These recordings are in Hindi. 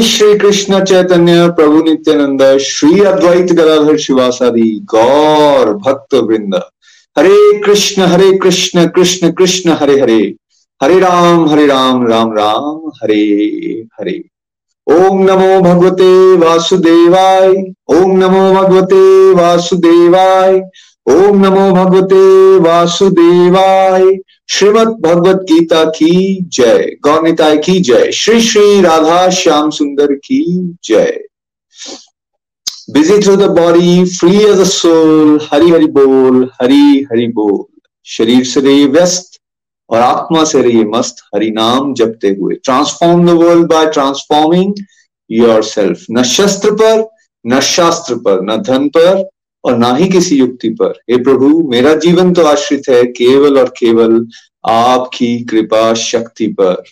श्री कृष्ण चैतन्य प्रभु नित्यानंद। श्री अद्वैत गदाधर शिवासादि गौर भक्त वृंद हरे कृष्ण हरे कृष्ण कृष्ण कृष्ण, हरे हरे। हरे राम हरे राम राम राम, हरे हरे। ओम नमो भगवते वासुदेवाय, ओम नमो भगवते वासुदेवाय, ओम नमो भगवते वासुदेवाय। श्रीमद भगवत गीता की जय गौनिताय की जय, श्री श्री राधा श्याम सुंदर की जय। Busy through the body free as a soul Hari Hari बोल, हरि हरि बोल। शरीर से रहिए व्यस्त और आत्मा से रहिए मस्त, हरि नाम जपते हुए। Transform the world by transforming yourself न शस्त्र पर, न शास्त्र पर, न धन पर और ना ही किसी युक्ति पर। हे प्रभु, मेरा जीवन तो आश्रित है केवल और केवल आपकी कृपा शक्ति पर।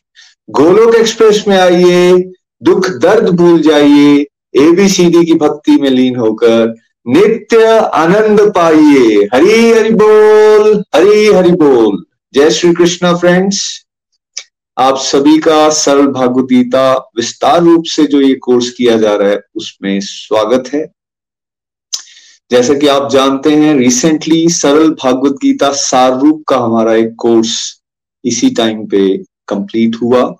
गोलोक एक्सप्रेस में आइए, दुख दर्द भूल जाइए एबीसीडी की भक्ति में लीन होकर नित्य आनंद पाइए। हरी हरि बोल, हरी हरि बोल। जय श्री कृष्णा फ्रेंड्स। आप सभी का सरल भागवत विस्तार रूप से जो ये कोर्स किया जा रहा है, उसमें स्वागत है। जैसा कि आप जानते हैं रिसेंटली सरल भागवत गीता सार रूप का हमारा एक कोर्स इसी टाइम पे कंप्लीट हुआ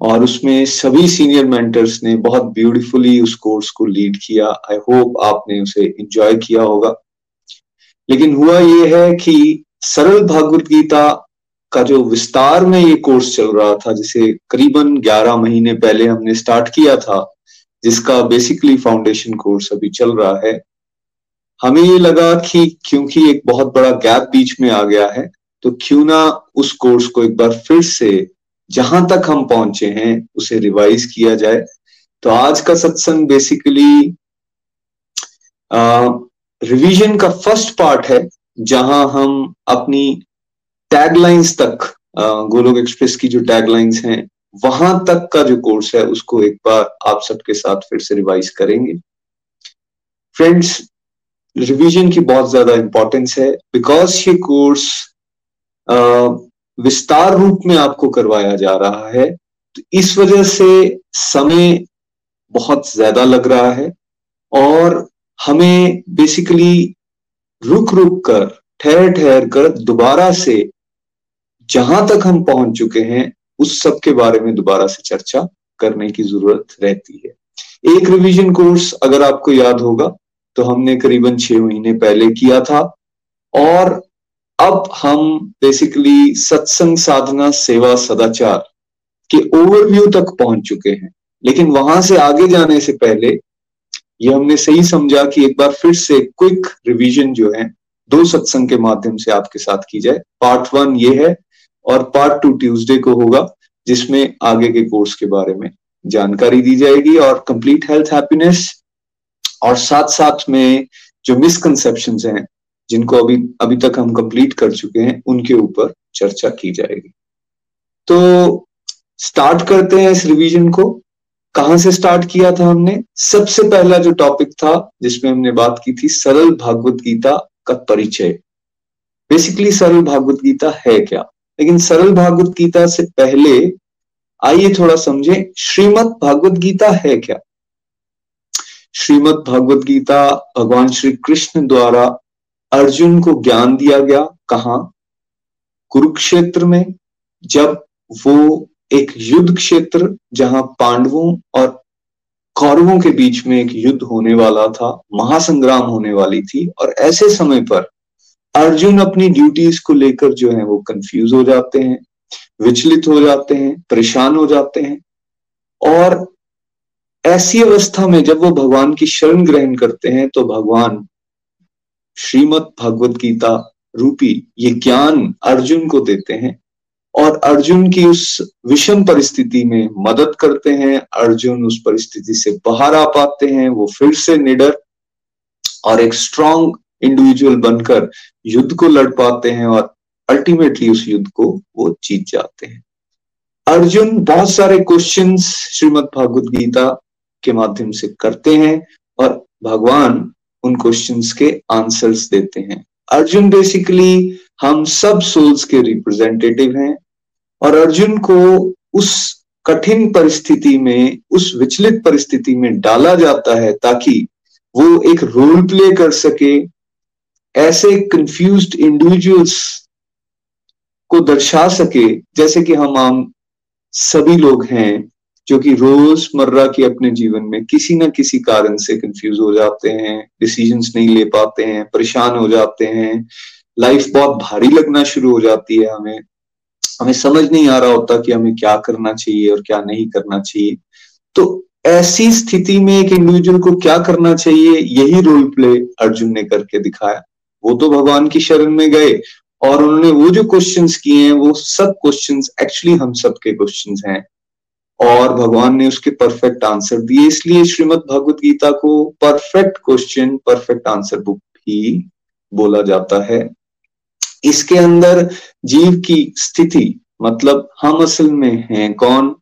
और उसमें सभी सीनियर मेंटर्स ने बहुत ब्यूटीफुली उस कोर्स को लीड किया। आई होप आपने उसे एंजॉय किया होगा। लेकिन हुआ ये है कि सरल भागवत गीता का जो विस्तार में ये कोर्स चल रहा था, जिसे करीबन 11 महीने पहले हमने स्टार्ट किया था, जिसका बेसिकली फाउंडेशन कोर्स अभी चल रहा है हमें ये लगा कि क्योंकि एक बहुत बड़ा गैप बीच में आ गया है तो क्यों ना उस कोर्स को एक बार फिर से जहाँ तक हम पहुँचे हैं, उसे रिवाइज किया जाए। तो आज का सत्संग बेसिकली रिवीजन का फ़र्स्ट पार्ट है, जहाँ हम अपनी टैगलाइंस तक गोलोक एक्सप्रेस की जो टैगलाइंस हैं, वहाँ तक का जो कोर्स है, उसको एक बार आप सबके साथ फिर से रिवाइज करेंगे। फ्रेंड्स रिवीजन की बहुत ज़्यादा इंपॉर्टेंस है बिकॉज़ ये कोर्स विस्तार रूप में आपको करवाया जा रहा है तो इस वजह से समय बहुत ज़्यादा लग रहा है और हमें बेसिकली रुक रुक कर ठहर ठहर कर दोबारा से जहाँ तक हम पहुँच चुके हैं, उस सब के बारे में दोबारा से चर्चा करने की ज़रूरत रहती है। एक रिवीजन कोर्स अगर आपको याद होगा तो हमने करीबन छह महीने पहले किया था। और अब हम बेसिकली सत्संग साधना सेवा सदाचार के ओवरव्यू तक पहुँच चुके हैं। लेकिन वहाँ से आगे जाने से पहले ये हमने सही समझा कि एक बार फिर से क्विक रिवीजन जो है, दो सत्संग के माध्यम से आपके साथ की जाए। पार्ट वन ये है और पार्ट टू ट्यूसडे को होगा, जिसमें आगे के कोर्स के बारे में जानकारी दी जाएगी और कंप्लीट हेल्थ हैप्पीनेस और साथ साथ में जो मिसकंसेप्शन हैं, जिनको अभी अभी तक हम कंप्लीट कर चुके हैं, उनके ऊपर चर्चा की जाएगी। तो स्टार्ट करते हैं इस रिवीजन को। कहाँ से स्टार्ट किया था हमने? सबसे पहला जो टॉपिक था, जिसमें हमने बात की थी, सरल भागवत गीता का परिचय। बेसिकली सरल भागवत गीता है क्या? लेकिन सरल भागवत गीता से पहले, आइए थोड़ा समझे, श्रीमद भागवत गीता है क्या? श्रीमद भगवत गीता भगवान श्री कृष्ण द्वारा अर्जुन को ज्ञान दिया गया। कहा? कुरुक्षेत्र में, जब वो एक युद्ध क्षेत्र, जहाँ पांडवों और कौरवों के बीच में एक युद्ध होने वाला था, महासंग्राम होने वाली थी, और ऐसे समय पर अर्जुन अपनी ड्यूटीज़ को लेकर जो है वो कंफ्यूज हो जाते हैं, विचलित हो जाते हैं, परेशान हो जाते हैं, और ऐसी अवस्था में जब वो भगवान की शरण ग्रहण करते हैं तो भगवान श्रीमद भगवत गीता रूपी ये ज्ञान अर्जुन को देते हैं और अर्जुन की उस विषम परिस्थिति में मदद करते हैं। अर्जुन उस परिस्थिति से बाहर आ पाते हैं, वो फिर से निडर और एक स्ट्रांग इंडिविजुअल बनकर युद्ध को लड़ पाते हैं और अल्टीमेटली उस युद्ध को वो जीत जाते हैं। अर्जुन बहुत सारे क्वेश्चंस श्रीमद भागवत गीता के माध्यम से करते हैं और भगवान उन क्वेश्चंस के आंसर्स देते हैं। अर्जुन बेसिकली हम सब सोल्स के रिप्रेजेंटेटिव हैं और अर्जुन को उस कठिन परिस्थिति में, उस विचलित परिस्थिति में डाला जाता है ताकि वो एक रोल प्ले कर सके। ऐसे कंफ्यूज इंडिविजुअल्स को दर्शा सके, जैसे कि हम आम सभी लोग हैं। जो कि रोज़मर्रा के अपने जीवन में किसी ना किसी कारण से कंफ्यूज हो जाते हैं डिसीजंस नहीं ले पाते हैं, परेशान हो जाते हैं लाइफ बहुत भारी लगना शुरू हो जाती है हमें। हमें समझ नहीं आ रहा होता कि हमें क्या करना चाहिए और क्या नहीं करना चाहिए। तो ऐसी स्थिति में एक इंडिविजुअल को क्या करना चाहिए, यही रोल प्ले अर्जुन ने करके दिखाया। वो तो भगवान की शरण में गए और उन्होंने वो जो क्वेश्चंस किए हैं, वो सब क्वेश्चंस एक्चुअली हम सबके क्वेश्चंस हैं। और भगवान ने उसके परफेक्ट आंसर दिए। इसलिए श्रीमद भगवत गीता को perfect question perfect answer book भी बोला जाता है। इसके अंदर जीव की स्थिति मतलब हम असल में हैं कौन?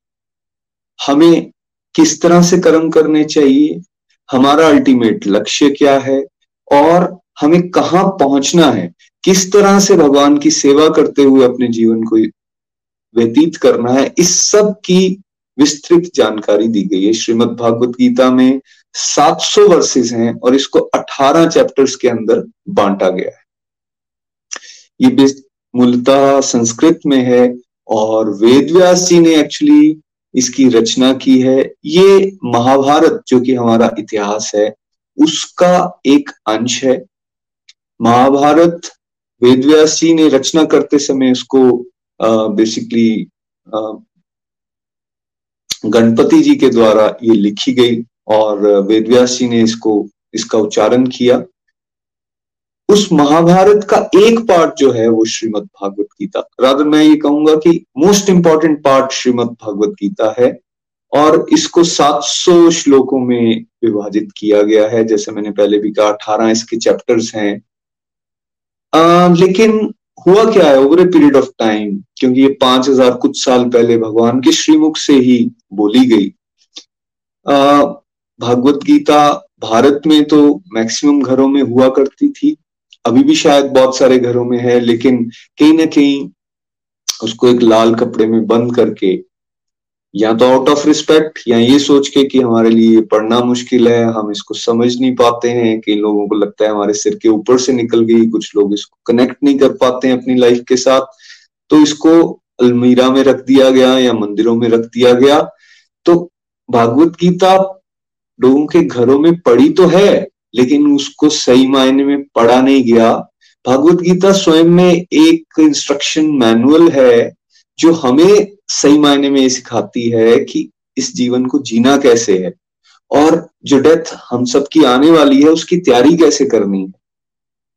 हमें किस तरह से कर्म करने चाहिए? हमारा अल्टीमेट लक्ष्य क्या है? और हमें कहाँ पहुँचना है? किस तरह से भगवान की सेवा करते हुए अपने जीवन को व्यतीत करना है? इस सब की विस्तृत जानकारी दी गई है। श्रीमद भागवत गीता में 700 वर्सेस हैं और इसको 18 चैप्टर्स के अंदर बांटा गया है। ये मूलतः संस्कृत में है और वेद व्यास जी ने एक्चुअली इसकी रचना की है। ये महाभारत जो कि हमारा इतिहास है, उसका एक अंश है। महाभारत वेद व्यास जी ने रचना करते समय उसको बेसिकली गणपति जी के द्वारा ये लिखी गई और वेदव्यास जी ने इसको इसका उच्चारण किया। उस महाभारत का एक पार्ट जो है वो श्रीमद भागवत गीता। राधर मैं ये कहूँगा कि most important part Shrimad Bhagavad Gita है और इसको 700 श्लोकों में विभाजित किया गया है। जैसे मैंने पहले भी कहा 18 इसके चैप्टर्स हैं। आ, लेकिन हुआ क्या है over a period of time क्योंकि ये पाँच हज़ार कुछ साल पहले भगवान के श्रीमुख से ही बोली गई। भागवत गीता भारत में तो मैक्सिमम घरों में हुआ करती थी। अभी भी शायद बहुत सारे घरों में है, लेकिन कहीं ना कहीं उसको एक लाल कपड़े में बंद करके या तो आउट ऑफ़ रिस्पेक्ट या ये सोच के कि हमारे लिए पढ़ना मुश्किल है, हम इसको समझ नहीं पाते हैं कि लोगों को लगता है हमारे सिर के ऊपर से निकल गई, कुछ लोग इसको कनेक्ट नहीं कर पाते हैं अपनी लाइफ के साथ। तो इसको अलमीरा में रख दिया गया या मंदिरों में रख दिया गया। तो भागवत गीता लोगों के घरों में पढ़ी तो है, लेकिन उसको सही मायने में पढ़ा नहीं गया। भागवत गीता स्वयं में एक इंस्ट्रक्शन मैनुअल है, जो हमें सही मायने में ये सिखाती है कि इस जीवन को जीना कैसे है और जो डेथ हम सबकी आने वाली है, उसकी तैयारी कैसे करनी है।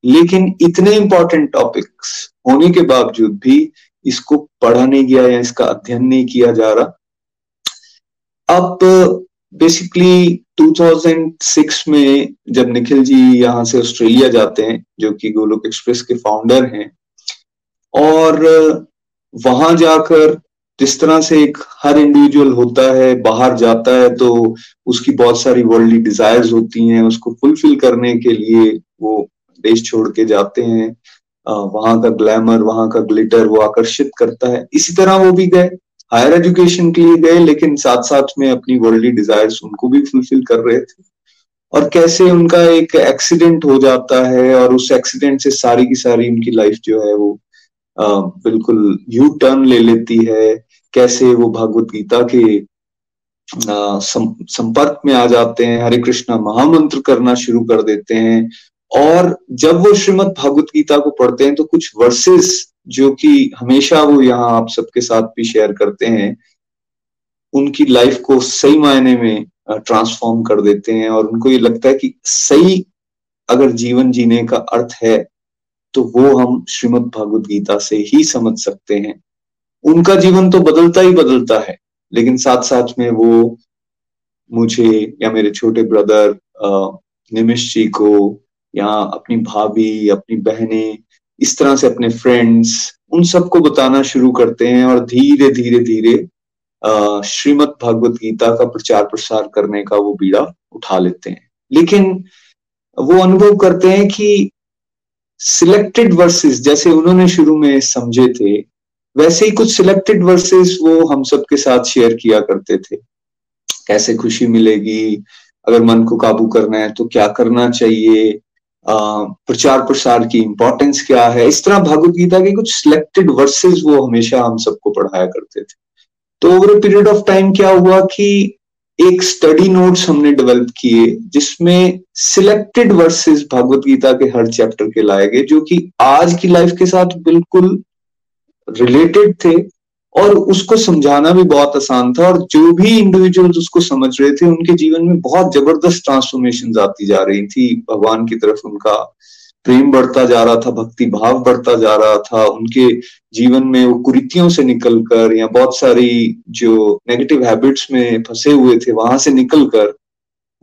लेकिन इतने इंपॉर्टेंट टॉपिक्स होने के बावजूद भी इसको पढ़ा नहीं गया या इसका अध्ययन नहीं किया जा रहा। अब बेसिकली 2006 में जब निखिल जी यहाँ से ऑस्ट्रेलिया जाते हैं, जो कि गोलोक एक्सप्रेस के फाउंडर हैं, और वहाँ जाकर जिस तरह से एक, हर इंडिविजुअल होता है, बाहर जाता है तो उसकी बहुत सारी वर्ल्डली डिजायर्स होती हैं, उसको फुलफिल करने के लिए वो देश छोड़ के जाते हैं। वहाँ का ग्लैमर वहाँ का ग्लिटर वो आकर्षित करता है। इसी तरह वो भी गए हायर एजुकेशन के लिए गए, लेकिन साथ साथ में अपनी वर्ल्डली डिजायर्स उनको भी फुलफिल कर रहे थे। और कैसे उनका एक एक्सीडेंट हो जाता है, और उस एक्सीडेंट से सारी की सारी उनकी लाइफ जो है वो बिल्कुल यू टर्न ले लेती है। कैसे वो भागवत गीता के संपर्क में आ जाते हैं, हरे कृष्णा महामंत्र करना शुरू कर देते हैं। और जब वो श्रीमद भागवत गीता को पढ़ते हैं तो कुछ वर्सेस जो कि हमेशा वो यहाँ आप सबके साथ भी शेयर करते हैं, उनकी लाइफ को सही मायने में ट्रांसफॉर्म कर देते हैं। और उनको ये लगता है कि सही अगर जीवन जीने का अर्थ है तो वो हम श्रीमद भागवत गीता से ही समझ सकते हैं। उनका जीवन तो बदलता ही बदलता है, लेकिन साथ साथ में वो मुझे या मेरे छोटे ब्रदर निमिश जी को या अपनी भाभी, अपनी बहनें, इस तरह से अपने फ्रेंड्स उन सबको बताना शुरू करते हैं और धीरे धीरे धीरे श्रीमद भागवत गीता का प्रचार प्रसार करने का वो बीड़ा उठा लेते हैं। लेकिन वो अनुभव करते हैं कि सिलेक्टेड वर्सेस जैसे उन्होंने शुरू में समझे थे वैसे ही कुछ सिलेक्टेड वर्सेस वो हम सबके साथ शेयर किया करते थे। कैसे खुशी मिलेगी, अगर मन को काबू करना है तो क्या करना चाहिए प्रचार प्रसार की इंपॉर्टेंस क्या है। इस तरह भागवत गीता के कुछ सिलेक्टेड वर्सेस वो हमेशा हम सबको पढ़ाया करते थे। तो over a period of time क्या हुआ कि एक स्टडी नोट्स हमने डेवलप किए, जिसमें सिलेक्टेड वर्सेस भागवत गीता के हर चैप्टर के लाए गए, जो कि आज की लाइफ के साथ बिल्कुल रिलेटेड थे और उसको समझाना भी बहुत आसान था और जो भी इंडिविजुअल्स उसको समझ रहे थे, उनके जीवन में बहुत ज़बरदस्त ट्रांसफॉर्मेशन आती जा रही थी। भगवान की तरफ़ उनका प्रेम बढ़ता जा रहा था, भक्ति भाव बढ़ता जा रहा था, उनके जीवन में वो कुरीतियों से निकलकर या बहुत सारी जो नेगेटिव हैबिट्स में फंसे हुए थे, वहाँ से निकलकर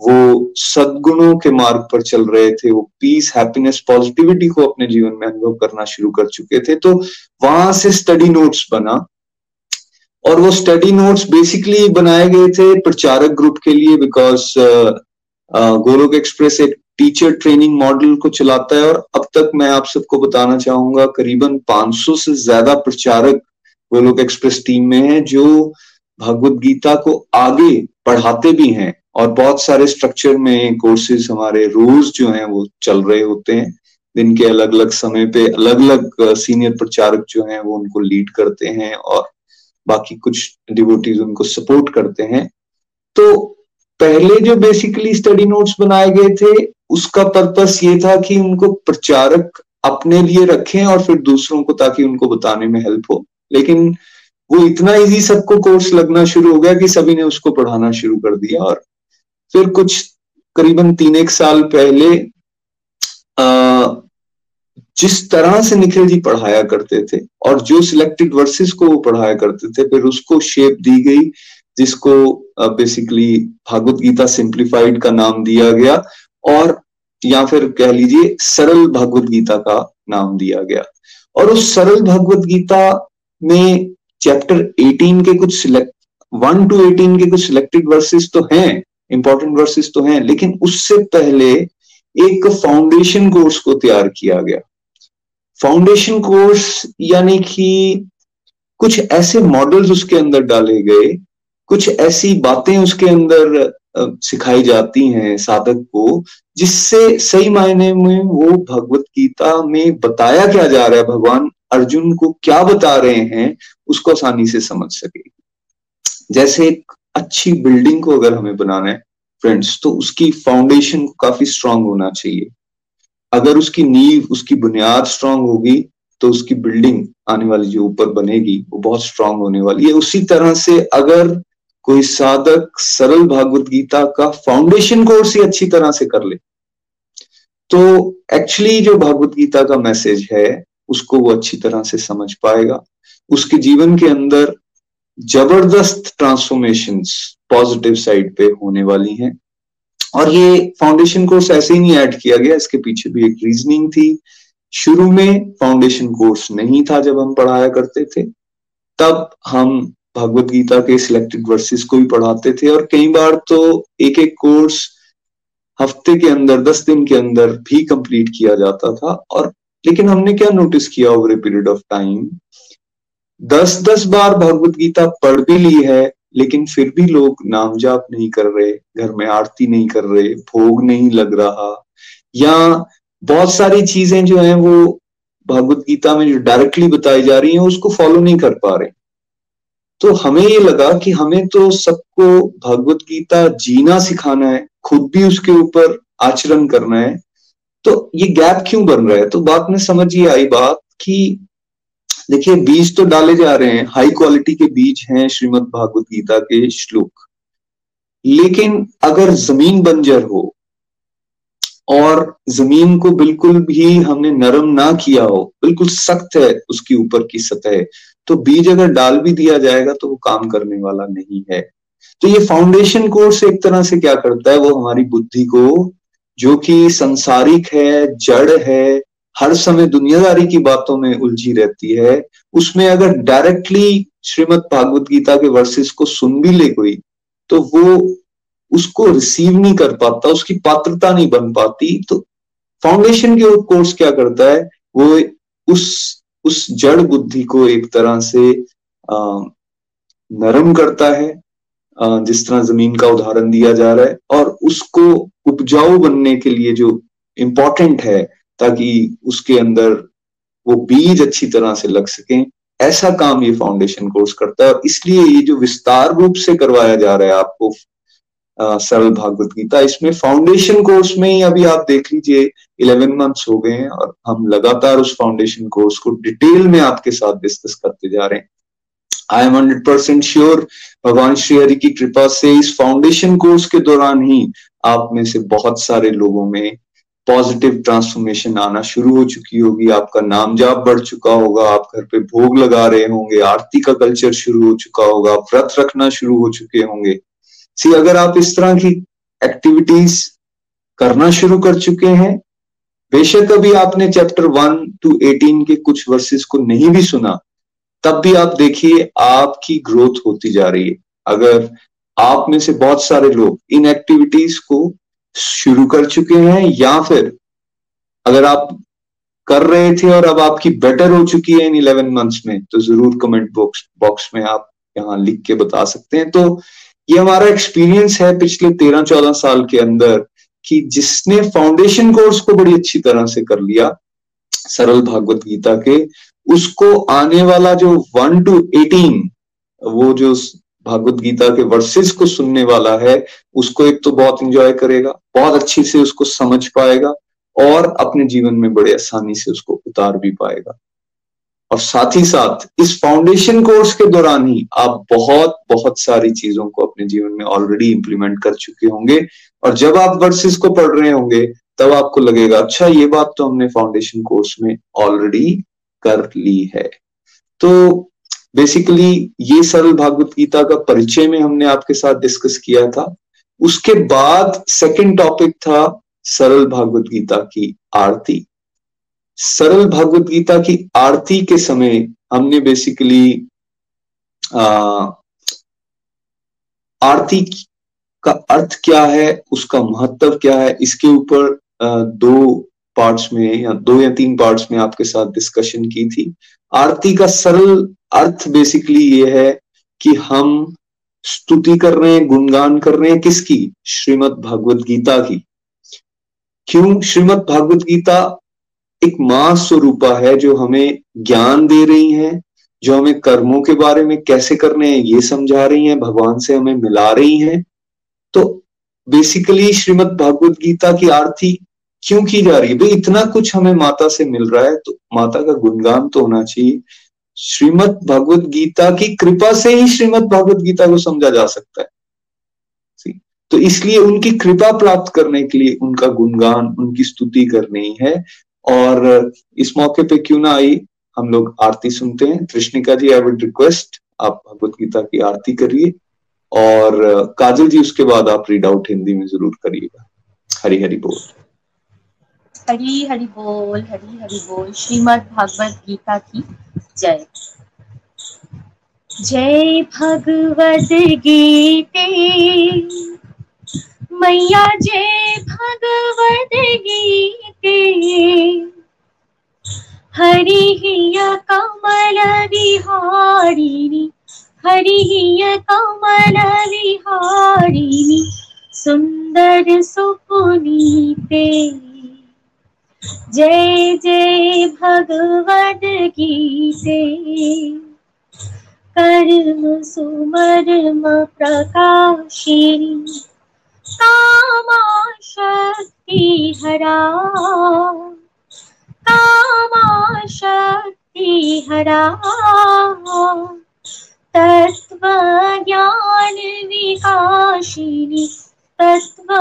वो सदगुणों के मार्ग पर चल रहे थे, वो पीस हैप्पीनेस पॉजिटिविटी को अपने जीवन में अनुभव करना शुरू कर चुके थे। तो वहाँ से स्टडी नोट्स बना और वो स्टडी नोट्स बेसिकली बनाए गए थे प्रचारक ग्रुप के लिए बिकॉज़ गोलोक एक्सप्रेस एक टीचर ट्रेनिंग मॉडल को चलाता है और अब तक मैं आप सबको बताना चाहूँगा, करीबन 500 से ज़्यादा प्रचारक गोलोक एक्सप्रेस टीम में हैं जो भगवत गीता को आगे पढ़ाते भी हैं। और बहुत सारे स्ट्रक्चर में कोर्सेज हमारे रोज जो हैं वो चल रहे होते हैं। दिन के अलग अलग समय पे अलग अलग सीनियर प्रचारक जो हैं वो उनको लीड करते हैं और बाकी कुछ डिवोटीज उनको सपोर्ट करते हैं। तो पहले जो बेसिकली स्टडी नोट्स बनाए गए थे, उसका पर्पस ये था कि उनको प्रचारक अपने लिए रखें और फिर दूसरों को ताकि उनको बताने में हेल्प हो। लेकिन वो इतना इजी सबको कोर्स लगना शुरू हो गया कि सभी ने उसको पढ़ाना शुरू कर दिया और फिर कुछ करीबन तीन एक साल पहले आ, जिस तरह से निखिल जी पढ़ाया करते थे और जो सिलेक्टेड वर्सेस को वो पढ़ाया करते थे फिर उसको शेप दी गई जिसको बेसिकली भागवत गीता सिंप्लीफाइड का नाम दिया गया और या फिर कह लीजिए सरल भगवत गीता का नाम दिया गया। और उस सरल भगवत गीता में चैप्टर 18 के कुछ सिलेक्ट वन टू एटीन के कुछ सिलेक्टेड वर्सेस तो हैं इंपॉर्टेंट वर्सेस तो हैं, लेकिन उससे पहले एक फाउंडेशन कोर्स को तैयार किया गया। फाउंडेशन कोर्स यानी कि कुछ ऐसे मॉडल्स उसके अंदर डाले गए, कुछ ऐसी बातें उसके अंदर सिखाई जाती हैं साधक को, जिससे सही मायने में वो भगवत गीता में बताया क्या जा रहा है, भगवान अर्जुन को क्या बता रहे हैं, उसको आसानी से समझ सके। जैसे एक अच्छी बिल्डिंग को अगर हमें बनाना है फ्रेंड्स तो उसकी फाउंडेशन काफ़ी स्ट्रांग होना चाहिए। अगर उसकी नींव, उसकी बुनियाद स्ट्रांग होगी तो उसकी बिल्डिंग आने वाली जो ऊपर बनेगी, वो बहुत स्ट्रांग होने वाली है। उसी तरह से अगर कोई साधक सरल भागवत गीता का फाउंडेशन कोर्स ही अच्छी तरह से कर ले तो एक्चुअली जो भागवत गीता का मैसेज है, उसको वो अच्छी तरह से समझ पाएगा। उसके जीवन के अंदर ज़बरदस्त ट्रांसफॉर्मेशन पॉजिटिव साइड पे होने वाली हैं। और ये फाउंडेशन कोर्स ऐसे ही नहीं ऐड किया गया, इसके पीछे भी एक रीजनिंग थी। शुरू में फाउंडेशन कोर्स नहीं था जब हम पढ़ाया करते थे। तब हम भगवत गीता के सिलेक्टेड वर्सेस को भी पढ़ाते थे और कई बार तो एक एक कोर्स हफ़्ते के अंदर, दस दिन के अंदर भी कंप्लीट किया जाता था। और लेकिन हमने क्या नोटिस किया over a period of time दस दस बार भगवत गीता पढ़ भी ली है, लेकिन फिर भी लोग नाम जाप नहीं कर रहे, घर में आरती नहीं कर रहे, भोग नहीं लग रहा। या बहुत सारी चीज़ें जो हैं वो भगवत गीता में जो डायरेक्टली बताई जा रही हैं, उसको फॉलो नहीं कर पा रहे। तो हमें ये लगा कि हमें तो सबको भगवत गीता जीना सिखाना है, खुद भी उसके ऊपर आचरण करना है। तो ये गैप क्यों बन रहा है? तो बात में समझ ये आई बात कि देखिए, बीज तो डाले जा रहे हैं। हाई क्वालिटी के बीज हैं श्रीमद भागवत गीता के श्लोक। लेकिन अगर ज़मीन बंजर हो और ज़मीन को बिल्कुल भी हमने नरम ना किया हो, बिल्कुल सख्त है उसकी ऊपर की सतह तो बीज अगर डाल भी दिया जाएगा तो वो काम करने वाला नहीं है। तो ये फाउंडेशन कोर्स एक तरह से क्या करता है? वो हमारी बुद्धि को, जो कि संसारिक है, जड़ है हर समय दुनियादारी की बातों में उलझी रहती है। उसमें अगर डायरेक्टली श्रीमद भागवत गीता के वर्सेस को सुन भी ले कोई तो वो उसको रिसीव नहीं कर पाता, उसकी पात्रता नहीं बन पाती। तो फाउंडेशन के कोर्स क्या करता है? वो उस उस जड़ बुद्धि को एक तरह से नरम करता है जिस तरह ज़मीन का उदाहरण दिया जा रहा है। और उसको उपजाऊ बनने के लिए जो इम्पोर्टेंट है ताकि उसके अंदर वो बीज अच्छी तरह से लग सके। ऐसा काम ये फाउंडेशन कोर्स करता है। और इसलिए ये जो विस्तार रूप से करवाया जा रहा है आपको सरल भागवत गीता, इसमें फाउंडेशन कोर्स में ही अभी आप देख लीजिए इलेवन मंथ्स हो गए हैं और हम लगातार उस फाउंडेशन कोर्स को डिटेल में आपके साथ डिस्कस करते जा रहे हैं। I am hundred percent sure भगवान श्री हरि की कृपा से इस फाउंडेशन कोर्स के दौरान ही आप में से बहुत सारे लोगों में पॉजिटिव ट्रांसफॉर्मेशन आना शुरू हो चुकी होगी, आपका नाम जाप बढ़ चुका होगा, आप घर पे भोग लगा रहे होंगे, आरती का कल्चर शुरू हो चुका होगा व्रत रखना शुरू हो चुके होंगे। सी अगर आप इस तरह की एक्टिविटीज़ करना शुरू कर चुके हैं, बेशक अभी आपने चैप्टर वन टू एटीन के कुछ वर्सेस को नहीं भी सुना, तब भी आप देखिए आपकी ग्रोथ होती जा रही है। अगर आप में से बहुत सारे लोग इन एक्टिविटीज़ को शुरू कर चुके हैं या फिर अगर आप कर रहे थे और अब आपकी बेटर हो चुकी है इन इलेवन मंथ्स में तो ज़रूर कमेंट बॉक्स बॉक्स में आप यहाँ लिख के बता सकते हैं। तो ये हमारा एक्सपीरियंस है पिछले तेरह चौदह साल के अंदर कि जिसने फाउंडेशन कोर्स को बड़ी अच्छी तरह से कर लिया, सरल भागवत गीता के, उसको आने वाला जो वन टू एटीन वो जो भागवत गीता के वर्सेस को सुनने वाला है, उसको एक तो बहुत इंजॉय करेगा, बहुत अच्छी से उसको समझ पाएगा और अपने जीवन में बड़े आसानी से उसको उतार भी पाएगा। और साथ ही साथ, इस फाउंडेशन कोर्स के दौरान ही आप बहुत बहुत सारी चीज़ों को अपने जीवन में ऑलरेडी इंप्लीमेंट कर चुके होंगे और जब आप वर्सेस को पढ़ रहे होंगे, तब आपको लगेगा अच्छा ये बात तो हमने फाउंडेशन कोर्स में ऑलरेडी कर ली है। तो बेसिकली ये सरल भागवत गीता का परिचय में हमने आपके साथ डिस्कस किया था। उसके बाद सेकंड टॉपिक था सरल भागवत गीता की आरती। सरल भगवत गीता की आरती के समय हमने बेसिकली आरती का अर्थ क्या है, उसका महत्व क्या है, इसके ऊपर दो पार्ट्स में या दो या तीन पार्ट्स में आपके साथ डिस्कशन की थी। आरती का सरल अर्थ बेसिकली ये है कि हम स्तुति कर रहे हैं, गुणगान कर रहे हैं किसकी? श्रीमद भागवत गीता की। क्यों? श्रीमद भागवत गीता एक माँ स्वरूपा है जो हमें ज्ञान दे रही है, जो हमें कर्मों के बारे में कैसे करने हैं, ये समझा रही हैं, भगवान से हमें मिला रही हैं। तो बेसिकली श्रीमद भागवत गीता की आरती क्यों की जा रही है? भाई, इतना कुछ हमें माता से मिल रहा है तो माता का गुणगान तो होना चाहिए। श्रीमद भगवत गीता की कृपा से ही श्रीमद भगवत गीता को समझा जा सकता है। तो इसलिए उनकी कृपा प्राप्त करने के लिए उनका गुणगान, उनकी स्तुति करनी है। और इस मौके पे क्यों ना आई हम लोग आरती सुनते हैं। कृष्णिका जी आई वुड रिक्वेस्ट आप भगवत गीता की आरती करिए। और, काजल जी, उसके बाद आप रीड आउट हिंदी में ज़रूर करिएगा। हरी हरी बोल। हरी हरी बोल, हरी हरी बोल, श्रीमद भागवत गीता की जय। जय भगवद गीते। मैया जय भगवत गीते। हरि हिय कमल विहारिणी हरि हिय कमल विहारिणी सुंदर सुपुनीते। जय जय भगवत गीते। कर्म सुमर्म प्रकाशिनी। कामा शक्ति हरा। कामा शक्ति हरा। तत्व ज्ञान विकाशिनी। तत्व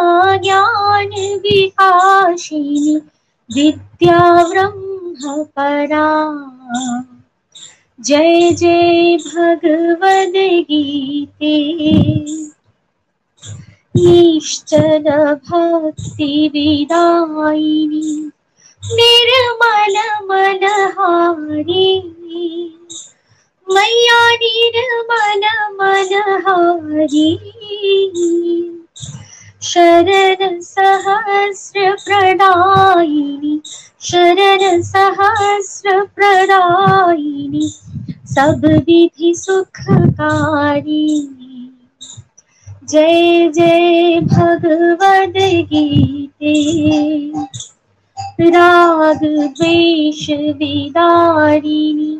ज्ञान विकाशिनी। विद्या ब्रह्म परा। जय जय भगवद गीते। निश्चल भक्ति विदायिनी। निर्मल मनहारी मैया निर्मल मनहारी शरण सहस्र प्रदायिनी, शरण सहस्र प्रदायिनी, सब विधि सुखकारी। जय जय भगवद गीते। राग, द्वेष, विदारिणी,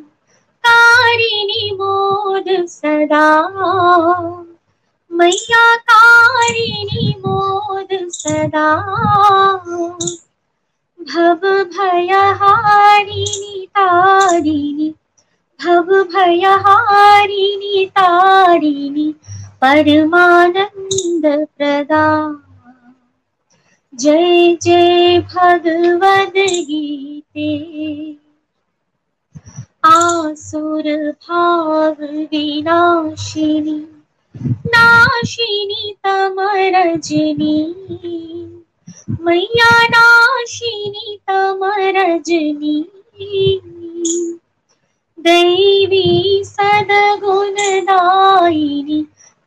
कारिणी मोद सदा। मैया कारिणी मोद सदा। भव भय भयहारिणी तारिणी। भव भयहारिणी तारिणी परमानंद प्रदा। जय जय भगवद गीते। आसुर भाव विनाशिनी। नाशिनी तमरजनी। मैया नाशिनी तमरजनी। दैवी सदगुणदायिनी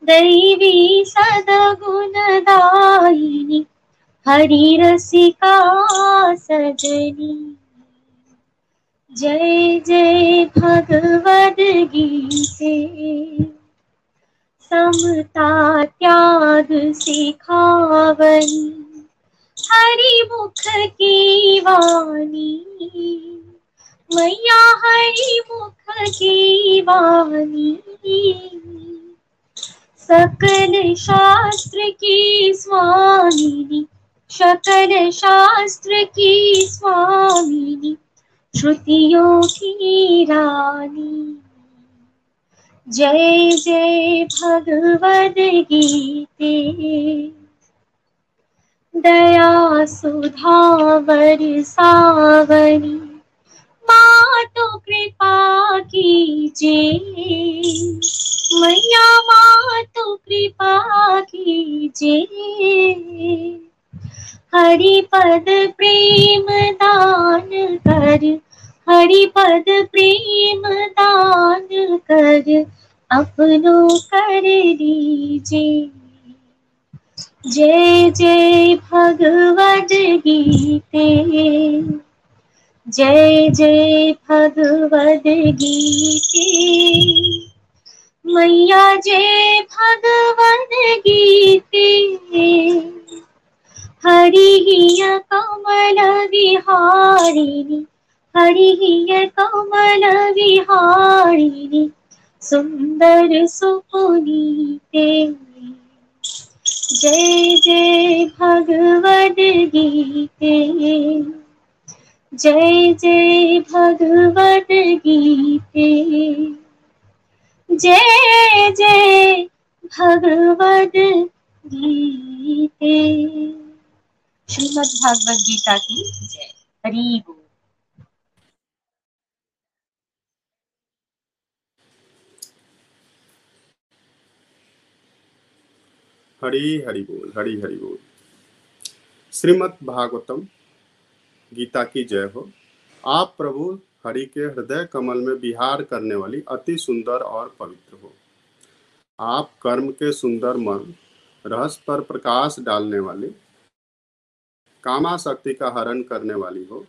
दैवी सदगुणदायिनी, हरिरसिका सजनी। जय जय भगवद गीते समता त्याग सिखावनी। हरि मुख की वाणी। मैया हरि मुख की वाणी। सकल शास्त्र की स्वामिनी। सकल शास्त्र की स्वामिनी। श्रुतियों की रानी। जय जय भगवद गीते। दया सुधा सावनी माँ तो कृपा कीजिए मैया माँ तो कृपा कीजिए हरि पद प्रेम दान कर हरि पद प्रेम दान कर, अपनो कर लीजिए जय जय भगवद गीते। जय जय भगवद गीते। मैया जय भगवद गीते। हरिहिय कमल विहारिणि हरिहिय कमल विहारिणि सुन्दर सुपुनीते जय जय भगवद गीते। जय जय भगवद गीते। जय जय भगवद गीते। श्रीमद् भागवत गीता की जय। हरि बोल। हरि हरि बोल, हरि हरि बोल। श्रीमद् भागवतम, गीता की जय हो। आप प्रभु हरि के हृदय कमल में विहार करने वाली अति सुंदर और पवित्र हो। आप कर्म के सुंदर मन रहस्य पर प्रकाश डालने वाली कामा शक्ति का हरण करने वाली हो।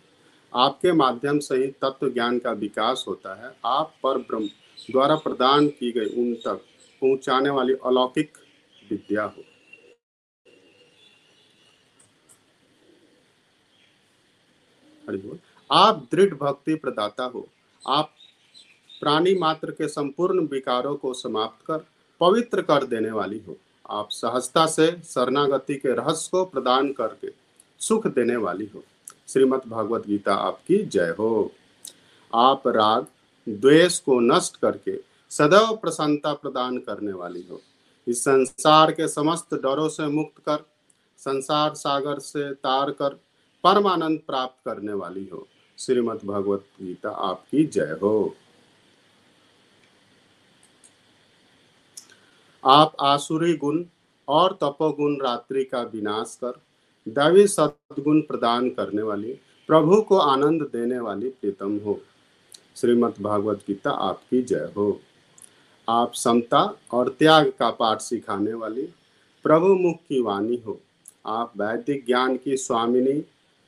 आपके माध्यम से ही तत्व ज्ञान का विकास होता है। आप पर ब्रह्म द्वारा प्रदान की गई उन तक पहुँचाने वाली अलौकिक हो आप दृढ़ भक्ति प्रदाता हो। आप प्राणी मात्र के संपूर्ण विकारों को समाप्त कर, पवित्र कर देने वाली हो। आप सहजता से शरणागति के रहस्य को प्रदान करके सुख देने वाली हो। श्रीमद् भागवत गीता आपकी जय हो। आप राग, द्वेष को नष्ट करके सदैव प्रसन्नता प्रदान करने वाली हो। इस संसार के समस्त डरों से मुक्त कर, संसार सागर से तार कर, परमानंद प्राप्त करने वाली हो। श्रीमद भगवत गीता आपकी जय हो। आप आसुरी गुण और तपोगुण रात्रि का विनाश कर, दैवी सदगुण प्रदान करने वाली, प्रभु को आनंद देने वाली प्रीतम हो। श्रीमद भागवत गीता आपकी जय हो। आप समता और त्याग का पाठ सिखाने वाली प्रभु मुख की वाणी हो। आप वैदिक ज्ञान की स्वामिनी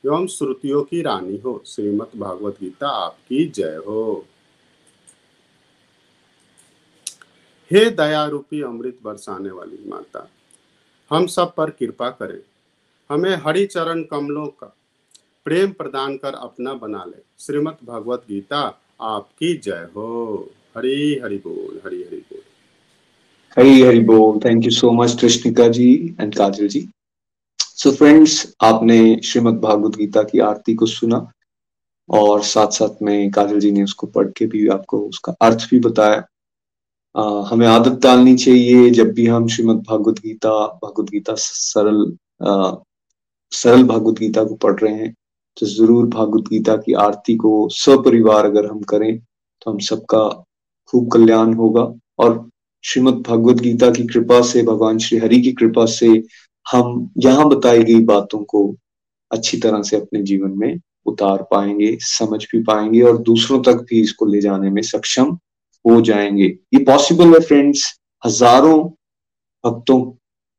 एवं श्रुतियों की रानी हो। श्रीमद् भागवत गीता आपकी जय हो। हे दया रूपी अमृत बरसाने वाली माता, हम सब पर कृपा करें। हमें हरि चरण कमलों का प्रेम प्रदान कर अपना बना ले। श्रीमद् भगवत गीता आपकी जय हो। हरी हरि बोल हरी हरि बोल। हरी हरि बोल। Thank you so much Krishnika ji and Kajal ji. So so friends आपने श्रीमद् भागवत गीता की आरती को सुना और साथ साथ में काजल जी ने उसको पढ़ के भी आपको उसका अर्थ भी बताया। आ, हमें आदत डालनी चाहिए जब भी हम श्रीमद् भागवत गीता भागवत गीता सरल आ, सरल भागवत गीता को पढ़ रहे हैं तो ज़रूर भागवत गीता की आरती को सपरिवार अगर हम करें तो हम सबका खूब कल्याण होगा। और श्रीमद भागवत गीता की कृपा से, भगवान श्री हरि की कृपा से हम यहाँ बताई गई बातों को अच्छी तरह से अपने जीवन में उतार पाएँगे, समझ भी पाएँगे और दूसरों तक भी इसको ले जाने में सक्षम हो जाएँगे। ये पॉसिबल है फ्रेंड्स हज़ारों भक्तों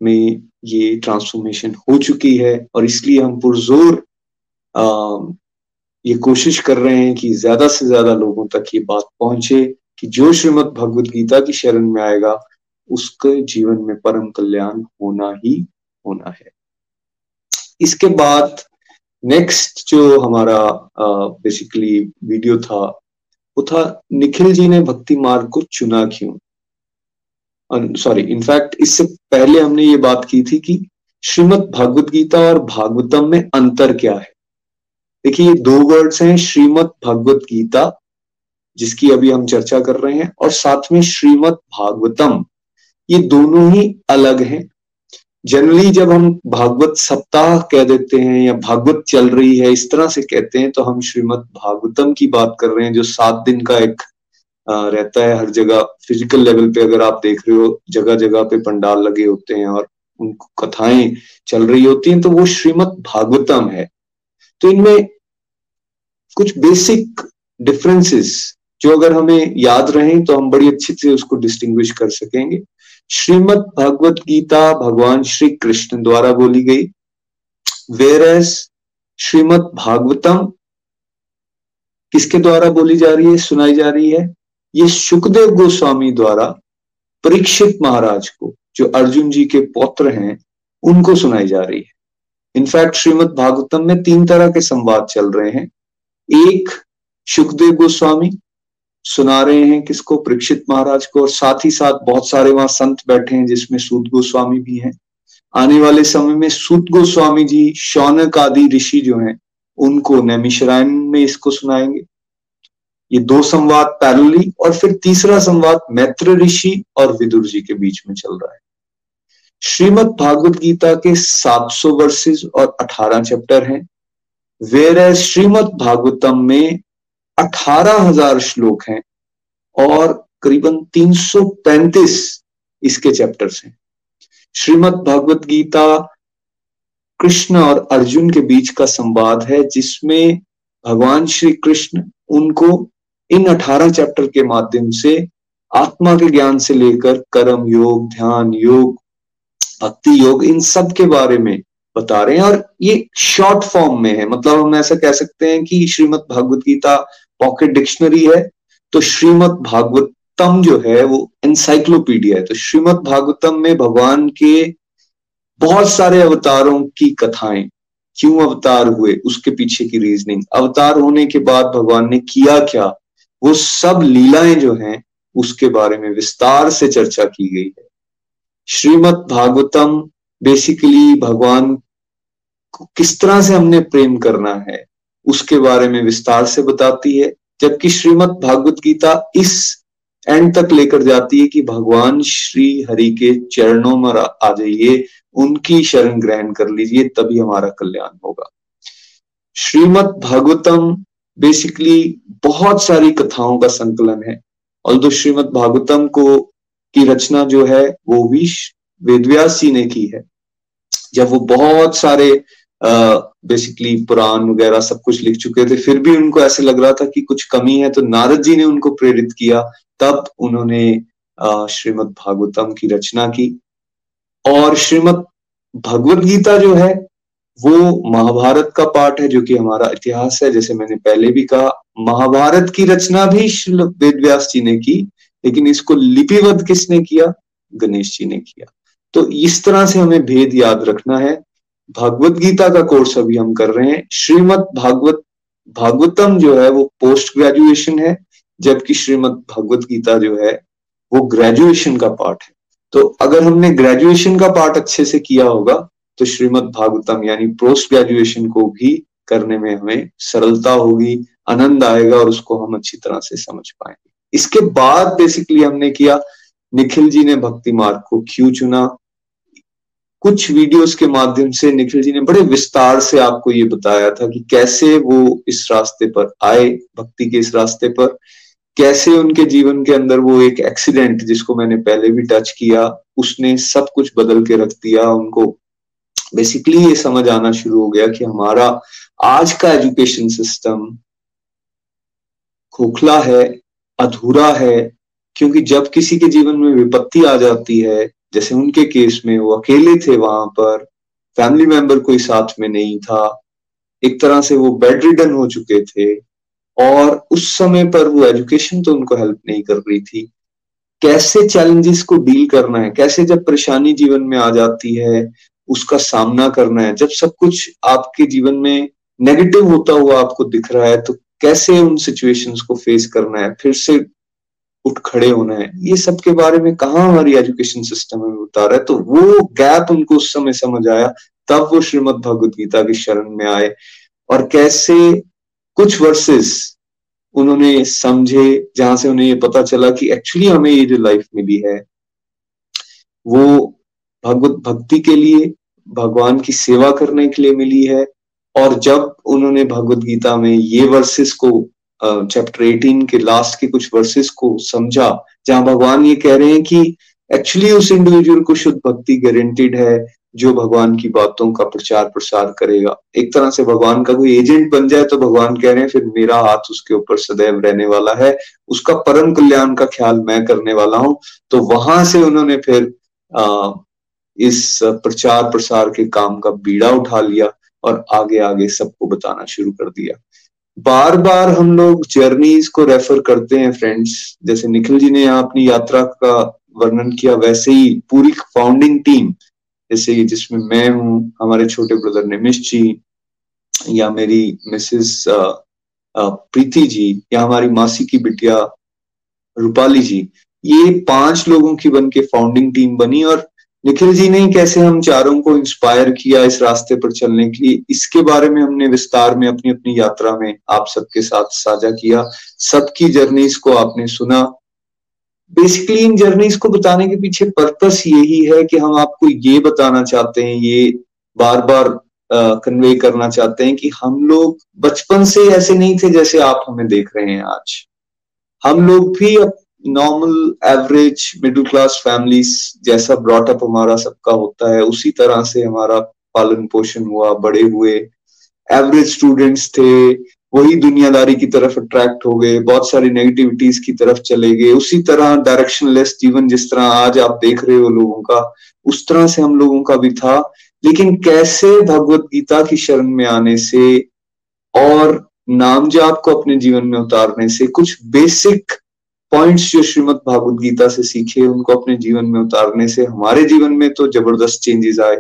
में ये ट्रांसफॉर्मेशन हो चुकी है और इसलिए हम पुरजोर ये कोशिश कर रहे हैं कि ज़्यादा से ज़्यादा लोगों तक ये बात पहुँचे। कि जो श्रीमद भगवत गीता की शरण में आएगा, उसके जीवन में परम कल्याण होना ही होना है। इसके बाद नेक्स्ट जो हमारा बेसिकली वीडियो था, वो था निखिल जी ने भक्ति मार्ग को चुना क्यों? सॉरी इनफैक्ट इससे पहले हमने ये बात की थी कि श्रीमद भागवत गीता और भागवतम में अंतर क्या है? देखिए, ये दो वर्ड्स हैं, श्रीमद भागवत गीता जिसकी अभी हम चर्चा कर रहे हैं, और साथ में श्रीमद भागवतम। ये दोनों ही अलग हैं। जनरली जब हम भागवत सप्ताह कह देते हैं, या भागवत चल रही है, इस तरह से कहते हैं तो हम श्रीमद भागवतम की बात कर रहे हैं, जो सात दिन का एक रहता है हर जगह। फ़िज़िकल लेवल पे अगर आप देख रहे हो जगह जगह पे पंडाल लगे होते हैं, और उनको कथाएँ चल रही होती हैं तो वो श्रीमद भागवतम है। तो इनमें कुछ बेसिक डिफरेंसेस जो अगर हमें याद रहे तो हम बड़ी अच्छी से उसको डिस्टिंग्विश कर सकेंगे। श्रीमद भगवत गीता भगवान श्री कृष्ण द्वारा बोली गई वेर एज श्रीमद भागवतम किसके द्वारा बोली जा रही है, सुनाई जा रही है? ये सुखदेव गोस्वामी द्वारा परीक्षित महाराज को, जो अर्जुन जी के पौत्र हैं, उनको सुनाई जा रही है। इनफैक्ट श्रीमद भागवतम में तीन तरह के संवाद चल रहे हैं। एक, सुखदेव गोस्वामी सुना रहे हैं, किसको? परीक्षित महाराज को। और साथ ही साथ बहुत सारे वहाँ संत बैठे हैं, जिसमें सूद गोस्वामी भी हैं। आने वाले समय में सूद गोस्वामी जी, शौनक आदि ऋषि जो हैं, उनको नैमिशरायन में इसको सुनाएँगे। ये दो संवाद पैरली और फिर तीसरा संवाद मैत्र ऋषि और विदुर जी के बीच में चल रहा है। श्रीमद भागवत गीता के 700 वर्सेस और 18 चैप्टर हैं। वेर श्रीमद भागवतम में अठारह हज़ार श्लोक हैं और करीबन 335 इसके चैप्टर्स हैं। श्रीमद् भगवत गीता कृष्ण और अर्जुन के बीच का संवाद है, जिसमें भगवान श्री कृष्ण उनको इन अठारह चैप्टर के माध्यम से आत्मा के ज्ञान से लेकर कर्म योग, ध्यान योग, भक्ति योग, इन सब के बारे में बता रहे हैं। और ये शॉर्ट फॉर्म में है मतलब हम ऐसा कह सकते हैं कि श्रीमद भगवत गीता पॉकेट डिक्शनरी है तो श्रीमद भागवतम जो है, वो एनसाइक्लोपीडिया है। तो श्रीमद भागवतम में भगवान के बहुत सारे अवतारों की कथाएँ, क्यों अवतार हुए, उसके पीछे की रीजनिंग अवतार होने के बाद भगवान ने किया क्या? वो सब लीलाएँ जो हैं, उसके बारे में विस्तार से चर्चा की गई है। श्रीमद भागवतम बेसिकली भगवान को किस तरह से हमने प्रेम करना है उसके बारे में विस्तार से बताती है, जबकि श्रीमद भागवत गीता इस एंड तक लेकर जाती है कि भगवान श्री हरि के चरणों में आ जाइए, उनकी शरण ग्रहण कर लीजिए, तभी हमारा कल्याण होगा। श्रीमद भागवतम बेसिकली बहुत सारी कथाओं का संकलन है। और दो श्रीमद भागवतम को की रचना जो है, वो भी वेदव्यास जी ने की है। जब वो बहुत सारे बेसिकली पुराण वगैरह सब कुछ लिख चुके थे। फिर भी उनको ऐसे लग रहा था कि कुछ कमी है तो नारद जी ने उनको प्रेरित किया। तब उन्होंने श्रीमद भागवतम की रचना की। और श्रीमद भगवत गीता जो है, वो महाभारत का पाठ है, जो कि हमारा इतिहास है। जैसे मैंने पहले भी कहा, महाभारत की रचना भी वेद व्यास जी ने की, लेकिन इसको लिपिबद्ध किसने किया? गणेश जी ने किया। तो इस तरह से हमें भेद याद रखना है। भागवत गीता का कोर्स अभी हम कर रहे हैं। श्रीमद भागवत, भागवतम जो है वो पोस्ट ग्रेजुएशन है, जबकि श्रीमद भगवत गीता जो है वो ग्रेजुएशन का पार्ट है। तो अगर हमने ग्रेजुएशन का पार्ट अच्छे से किया होगा तो श्रीमद भागवतम यानी पोस्ट ग्रेजुएशन को भी करने में हमें सरलता होगी, आनंद आएगा और उसको हम अच्छी तरह से समझ पाएँगे। इसके बाद बेसिकली हमने किया, निखिल जी ने भक्ति मार्ग को क्यों चुना कुछ वीडियोस के माध्यम से निखिल जी ने बड़े विस्तार से आपको ये बताया था कि कैसे वो इस रास्ते पर आए, भक्ति के इस रास्ते पर। कैसे उनके जीवन के अंदर वो एक एक्सीडेंट जिसको मैंने पहले भी टच किया, उसने सब कुछ बदल के रख दिया, उनको बेसिकली ये समझ आना शुरू हो गया कि हमारा आज का एजुकेशन सिस्टम खोखला है, अधूरा है, क्योंकि जब किसी के जीवन में विपत्ति आ जाती है जैसे उनके केस में वो अकेले थे वहाँ पर फैमिली मेंबर कोई साथ में नहीं था, एक तरह से वो बेड रिडन हो चुके थे, और उस समय पर वो एजुकेशन तो उनको हेल्प नहीं कर रही थी। कैसे चैलेंजेस को डील करना है? कैसे जब परेशानी जीवन में आ जाती है, उसका सामना करना है? जब सब कुछ आपके जीवन में नेगेटिव होता हुआ आपको दिख रहा है तो कैसे उन सिचुएशंस को फेस करना है? फिर से उठ खड़े होना है। ये सब के बारे में कहा हमारी एजुकेशन सिस्टम में उतारा है? तो वो गैप उनको उस समय समझ आया, तब वो श्रीमद भगवत गीता की शरण में आए। और कैसे कुछ वर्सेस उन्होंने समझे, जहाँ से उन्हें ये पता चला कि एक्चुअली हमें ये जो लाइफ मिली है, वो भगवत भक्ति के लिए, भगवान की सेवा करने के लिए मिली है। और जब उन्होंने भगवत गीता में ये वर्सेस को चैप्टर 18 के लास्ट के कुछ वर्सेस को समझा जहाँ भगवान ये कह रहे हैं कि एक्चुअली उस इंडिविजुअल को शुद्ध भक्ति गारंटीड है जो भगवान की बातों का प्रचार प्रसार करेगा। एक तरह से भगवान का कोई एजेंट बन जाए तो भगवान कह रहे हैं फिर मेरा हाथ उसके ऊपर सदैव रहने वाला है उसका परम कल्याण का ख्याल मैं करने वाला हूँ। तो वहाँ से उन्होंने फिर आ, इस प्रचार प्रसार के काम का बीड़ा उठा लिया और आगे आगे सबको बताना शुरू कर दिया। बार बार हम लोग जर्नीज को रेफर करते हैं फ्रेंड्स जैसे निखिल जी ने यहाँ अपनी यात्रा का वर्णन किया, वैसे ही पूरी फाउंडिंग टीम जैसे जिसमें मैं हूँ, हमारे छोटे ब्रदर निमिश जी, या मेरी मिसेस प्रीति जी, या हमारी मासी की बिटिया रूपाली जी, ये पाँच लोगों की बन के फाउंडिंग टीम बनी और निखिल जी ने कैसे हम चारों को इंस्पायर किया इस रास्ते पर चलने के लिए? इसके बारे में हमने विस्तार में अपनी अपनी यात्रा में आप सबके साथ साझा किया। सबकी जर्नीज को आपने सुना। बेसिकली इन जर्नीज को बताने के पीछे पर्पस यही है कि हम आपको ये बताना चाहते हैं, ये बार बार कन्वे करना चाहते हैं कि हम लोग बचपन से ऐसे नहीं थे जैसे आप हमें देख रहे हैं आज। हम लोग भी normal average middle class families जैसा ब्रॉटअप हमारा सबका होता है, उसी तरह से हमारा पालन पोषण हुआ, बड़े हुए। एवरेज स्टूडेंट्स थे, वही दुनियादारी की तरफ़ अट्रैक्ट हो गए, बहुत सारी नेगेटिविटीज की तरफ़ चले गए। उसी तरह डायरेक्शनलेस जीवन जिस तरह आज आप देख रहे हो लोगों का, उस तरह से हम लोगों का भी था। लेकिन कैसे भगवत गीता की शरण में आने से और नाम जाप को अपने जीवन में उतारने से, कुछ बेसिक पॉइंट्स जो श्रीमद भागवत गीता से सीखे, उनको अपने जीवन में उतारने से, हमारे जीवन में तो ज़बरदस्त चेंजेस आए।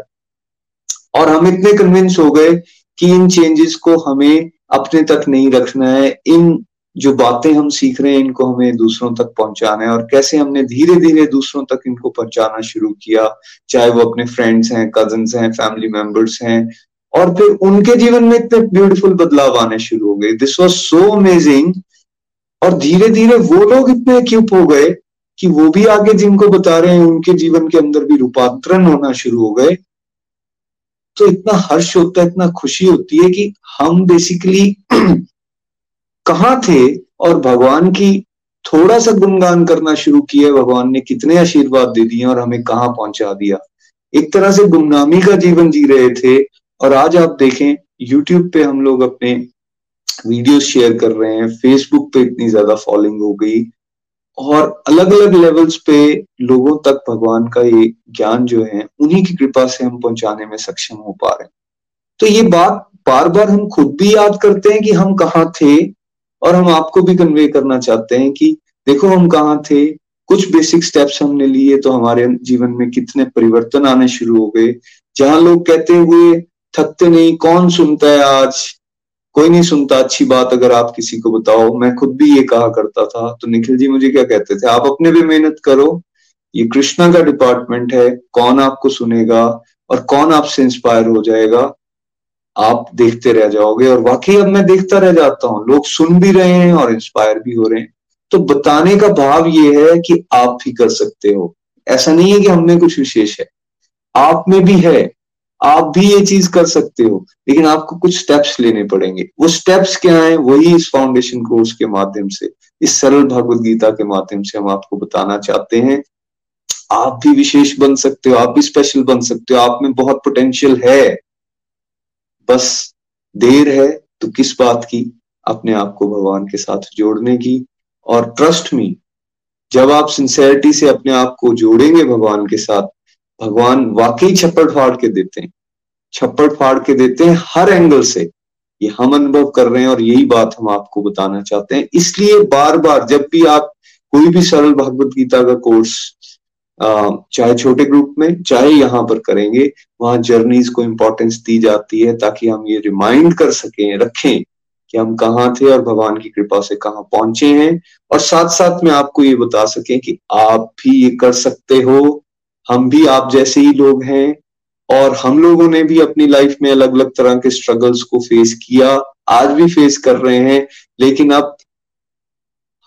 और हम इतने कन्विंस हो गए कि इन चेंजेस को हमें अपने तक नहीं रखना है। इन जो बातें हम सीख रहे हैं, इनको हमें दूसरों तक पहुंचाना है। और कैसे हमने धीरे धीरे दूसरों तक इनको पहुंचाना शुरू किया, चाहे वो अपने फ्रेंड्स हैं कज़न हैं फैमिली मेंबर्स हैं। और फिर उनके जीवन में इतने ब्यूटीफुल बदलाव आने शुरू हो गए। दिस वॉज़ सो अमेजिंग और धीरे धीरे वो लोग इतने क्यूप हो गए कि वो भी आगे जिनको बता रहे हैं, उनके जीवन के अंदर भी रूपांतरण होना शुरू हो गए। तो इतना हर्ष होता है, इतना खुशी होती है कि हम बेसिकली कहाँ थे और भगवान की थोड़ा सा गुणगान करना शुरू किया, भगवान ने कितने आशीर्वाद दे दिए और हमें कहाँ पहुँचा दिया। एक तरह से गुमनामी का जीवन जी रहे थे और आज आप देखें यूट्यूब पे हम लोग अपने वीडियोस शेयर कर रहे हैं फेसबुक पे इतनी ज़्यादा फॉलोइंग हो गई और अलग अलग लेवल्स पे लोगों तक भगवान का ये ज्ञान जो है, उन्हीं की कृपा से हम पहुँचाने में सक्षम हो पा रहे हैं। तो ये बात बार बार हम खुद भी याद करते हैं कि हम कहाँ थे और हम आपको भी कन्वे करना चाहते हैं कि देखो हम कहाँ थे, कुछ बेसिक स्टेप्स हमने लिए तो हमारे जीवन में कितने परिवर्तन आने शुरू हो गए, जहाँ लोग कहते हुए, थकते नहीं, कौन सुनता है आज? कोई नहीं सुनता, अच्छी बात अगर आप किसी को बताओ। मैं खुद भी ये कहा करता था। तो निखिल जी मुझे क्या कहते थे? आप अपने भी मेहनत करो। ये कृष्णा का डिपार्टमेंट है। कौन आपको सुनेगा और कौन आपसे इंस्पायर हो जाएगा, आप देखते रह जाओगे। और वाकई अब मैं देखता रह जाता हूँ। लोग सुन भी रहे हैं और इंस्पायर भी हो रहे हैं। तो बताने का भाव ये है कि आप भी कर सकते हो। ऐसा नहीं है कि हमने कुछ विशेष है। आप में भी है। आप भी ये चीज़ कर सकते हो, लेकिन आपको कुछ स्टेप्स लेने पड़ेंगे। वो स्टेप्स क्या हैं, वही इस फाउंडेशन कोर्स के माध्यम से, इस सरल भगवत गीता के माध्यम से हम आपको बताना चाहते हैं। आप भी विशेष बन सकते हो, आप भी स्पेशल बन सकते हो, आप में बहुत पोटेंशियल है। बस देर है तो किस बात की? अपने आप को भगवान के साथ जोड़ने की। और ट्रस्ट मी जब आप सिंसेरिटी से अपने आप को जोड़ेंगे भगवान के साथ भगवान वाकई छप्पड़ फाड़ के देते हैं। छप्पड़ फाड़ के देते हैं हर एंगल से। ये हम अनुभव कर रहे हैं और यही बात हम आपको बताना चाहते हैं। इसलिए बार बार जब भी आप कोई भी सरल भगवत गीता का कोर्स चाहे छोटे ग्रुप में, चाहे यहाँ पर करेंगे, वहाँ जर्नीज को इम्पोर्टेंस दी जाती है ताकि हम ये रिमाइंड कर सकें, रखें कि हम कहाँ थे और भगवान की कृपा से कहाँ पहुँचे हैं। और साथ साथ में आपको ये बता सकें कि आप भी ये कर सकते हो। हम भी आप जैसे ही लोग हैं, और हम लोगों ने भी अपनी लाइफ में अलग अलग तरह के स्ट्रगल्स को फेस किया। आज भी फेस कर रहे हैं, लेकिन अब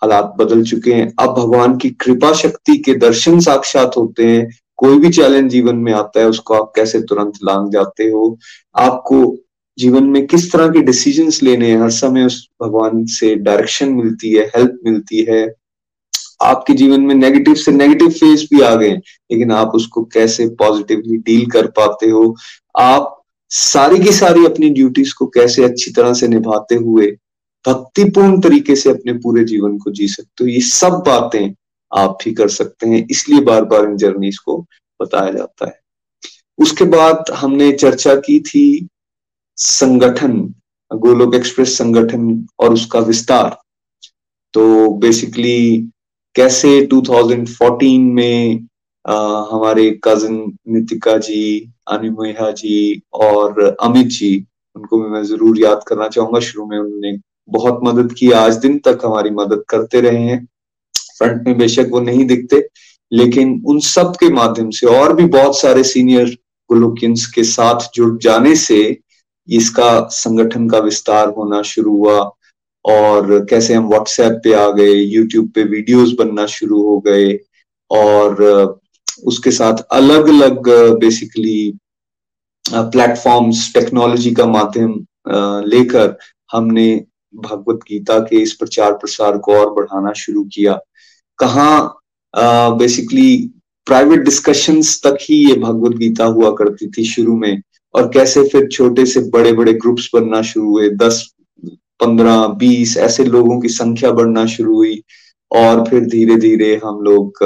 हालात बदल चुके हैं। अब भगवान की कृपा शक्ति के दर्शन साक्षात होते हैं। कोई भी चैलेंज जीवन में आता है, उसको आप कैसे तुरंत लांग जाते हो? आपको जीवन में किस तरह के डिसीजंस लेने हैं? हर समय उस भगवान से डायरेक्शन मिलती है हेल्प मिलती है। आपके जीवन में नेगेटिव से नेगेटिव फ़ेज़ भी आ गए लेकिन आप उसको कैसे पॉजिटिवली डील कर पाते हो? आप सारी की सारी अपनी ड्यूटीज़ को कैसे अच्छी तरह से निभाते हुए भक्तिपूर्ण तरीके से अपने पूरे जीवन को जी सकते हो? ये सब बातें आप भी कर सकते हैं, इसलिए बार बार इन जर्नीज को बताया जाता है। उसके बाद हमने चर्चा की थी संगठन, गोलोक एक्सप्रेस संगठन और उसका विस्तार। तो बेसिकली कैसे 2014 में आ, हमारे कजिन नितिका जी अनिमोहा जी और अमित जी उनको भी मैं ज़रूर याद करना चाहूँगा। शुरू में उन्होंने बहुत मदद की। आज दिन तक हमारी मदद करते रहे हैं। फ्रंट में बेशक वो नहीं दिखते लेकिन उन सब के माध्यम से और भी बहुत सारे सीनियर गोलोकियंस के साथ जुड़ जाने से इसका संगठन का विस्तार होना शुरू हुआ। और कैसे हम व्हाट्सएप पे आ गए यूट्यूब पे वीडियोस बनना शुरू हो गए और उसके साथ अलग अलग बेसिकली प्लेटफॉर्म्स टेक्नोलॉजी का माध्यम लेकर हमने भगवत गीता के इस प्रचार प्रसार को और बढ़ाना शुरू किया। कहा बेसिकली प्राइवेट डिस्कशंस तक ही ये भगवत गीता हुआ करती थी शुरू में और कैसे फिर छोटे से बड़े बड़े ग्रुप्स बनना शुरू हुए, दस पंद्रह, बीस ऐसे लोगों की संख्या बढ़ना शुरू हुई और फिर धीरे धीरे हम लोग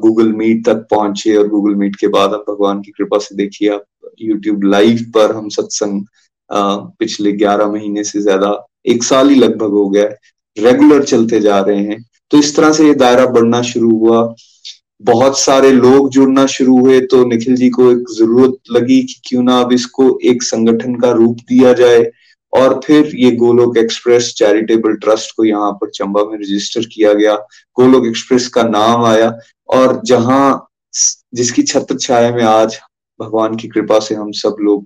गूगल मीट तक पहुँचे और गूगल मीट के बाद अब भगवान की कृपा से देखिए आप यूट्यूब लाइव पर हम सत्संग पिछले ग्यारह महीने से ज़्यादा, एक साल ही लगभग हो गया है रेगुलर चलते जा रहे हैं। तो इस तरह से ये दायरा बढ़ना शुरू हुआ। बहुत सारे लोग जुड़ना शुरू हुए तो निखिल जी को एक ज़रूरत लगी कि क्यों ना अब इसको एक संगठन का रूप दिया जाए। और फिर ये गोलोक एक्सप्रेस चैरिटेबल ट्रस्ट को यहाँ पर चंबा में रजिस्टर किया गया। गोलोक एक्सप्रेस का नाम आया और जहाँ जिसकी छत्र छाया में आज भगवान की कृपा से हम सब लोग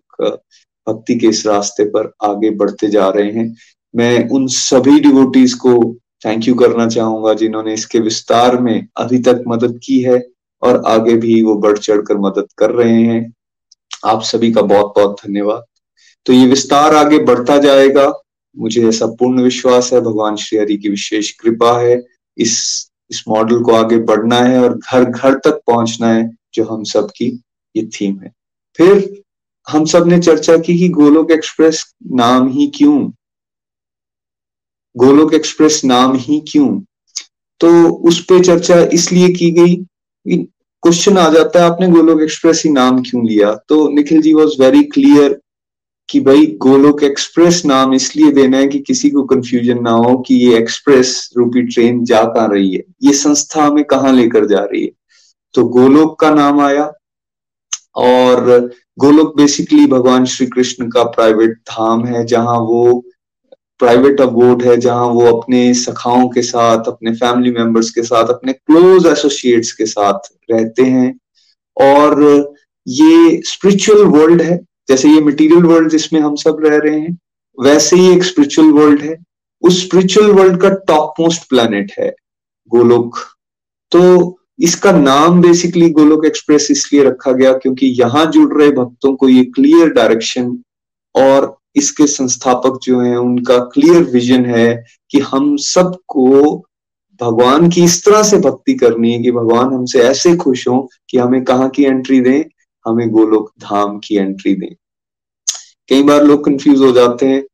भक्ति के इस रास्ते पर आगे बढ़ते जा रहे हैं। मैं उन सभी डिवोटीज को थैंक यू करना चाहूँगा जिन्होंने इसके विस्तार में अभी तक मदद की है और आगे भी वो बढ़ चढ़ कर मदद कर रहे हैं। आप सभी का बहुत बहुत धन्यवाद। तो ये विस्तार आगे बढ़ता जाएगा। मुझे ऐसा पूर्ण विश्वास है, भगवान श्री हरि की विशेष कृपा है। इस इस मॉडल को आगे बढ़ना है और घर घर तक पहुँचना है, जो हम सब की ये थीम है। फिर हम सबने चर्चा की कि गोलोक एक्सप्रेस नाम ही क्यों? गोलोक एक्सप्रेस नाम ही क्यों? तो उस पे चर्चा इसलिए की गई क्वेश्चन आ जाता है, आपने गोलोक एक्सप्रेस ही नाम क्यों लिया? तो Nikhil ji was very clear कि भाई गोलोक एक्सप्रेस नाम इसलिए देना है कि किसी को कंफ्यूजन ना हो कि ये एक्सप्रेस रूपी ट्रेन जा कहा रही है? ये संस्था हमें कहाँ लेकर जा रही है? तो गोलोक का नाम आया और गोलोक बेसिकली भगवान श्री कृष्ण का प्राइवेट धाम है, जहाँ वो प्राइवेट अबोर्ड है, जहाँ वो अपने सखाओं के साथ, अपने फैमिली मेंबर्स के साथ, अपने क्लोज एसोसिएट्स के साथ रहते हैं। और ये स्पिरिचुअल वर्ल्ड है जैसे ये मटेरियल वर्ल्ड जिसमें हम सब रह रहे हैं, वैसे ही एक स्पिरिचुअल वर्ल्ड है। उस स्पिरिचुअल वर्ल्ड का टॉप मोस्ट प्लेनेट है गोलोक। तो इसका नाम बेसिकली गोलोक एक्सप्रेस इसलिए रखा गया क्योंकि यहाँ जुड़ रहे भक्तों को ये क्लियर डायरेक्शन और इसके संस्थापक जो हैं, उनका क्लियर विजन है कि हम सबको भगवान की इस तरह से भक्ति करनी है कि भगवान हमसे ऐसे खुश हो कि हमें कहाँ की एंट्री दें हमें गोलोक धाम की एंट्री दें। कई बार लोग कंफ्यूज हो जाते हैं।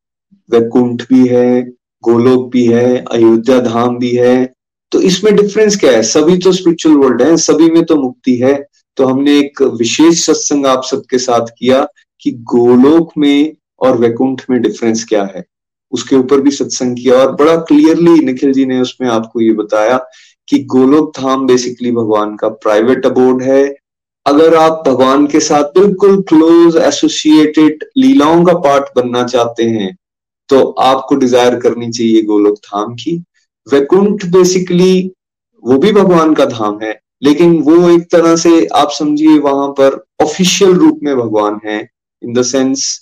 वैकुंठ भी है, गोलोक भी है, अयोध्या धाम भी है। तो इसमें डिफरेंस क्या है? सभी तो स्पिरिचुअल वर्ल्ड है, सभी में तो मुक्ति है। तो हमने एक विशेष सत्संग आप सबके साथ किया कि गोलोक में और वैकुंठ में डिफरेंस क्या है। उसके ऊपर भी सत्संग किया और बड़ा क्लियरली निखिल जी ने उसमें आपको ये बताया कि गोलोक धाम बेसिकली भगवान का प्राइवेट अबोर्ड है। अगर आप भगवान के साथ बिल्कुल क्लोज एसोसिएटेड लीलाओं का पार्ट बनना चाहते हैं तो आपको डिज़ायर करनी चाहिए गोलोक धाम की। वैकुंठ बेसिकली वो भी भगवान का धाम है, लेकिन वो एक तरह से आप समझिए वहाँ पर ऑफिशियल रूप में भगवान है इन द सेंस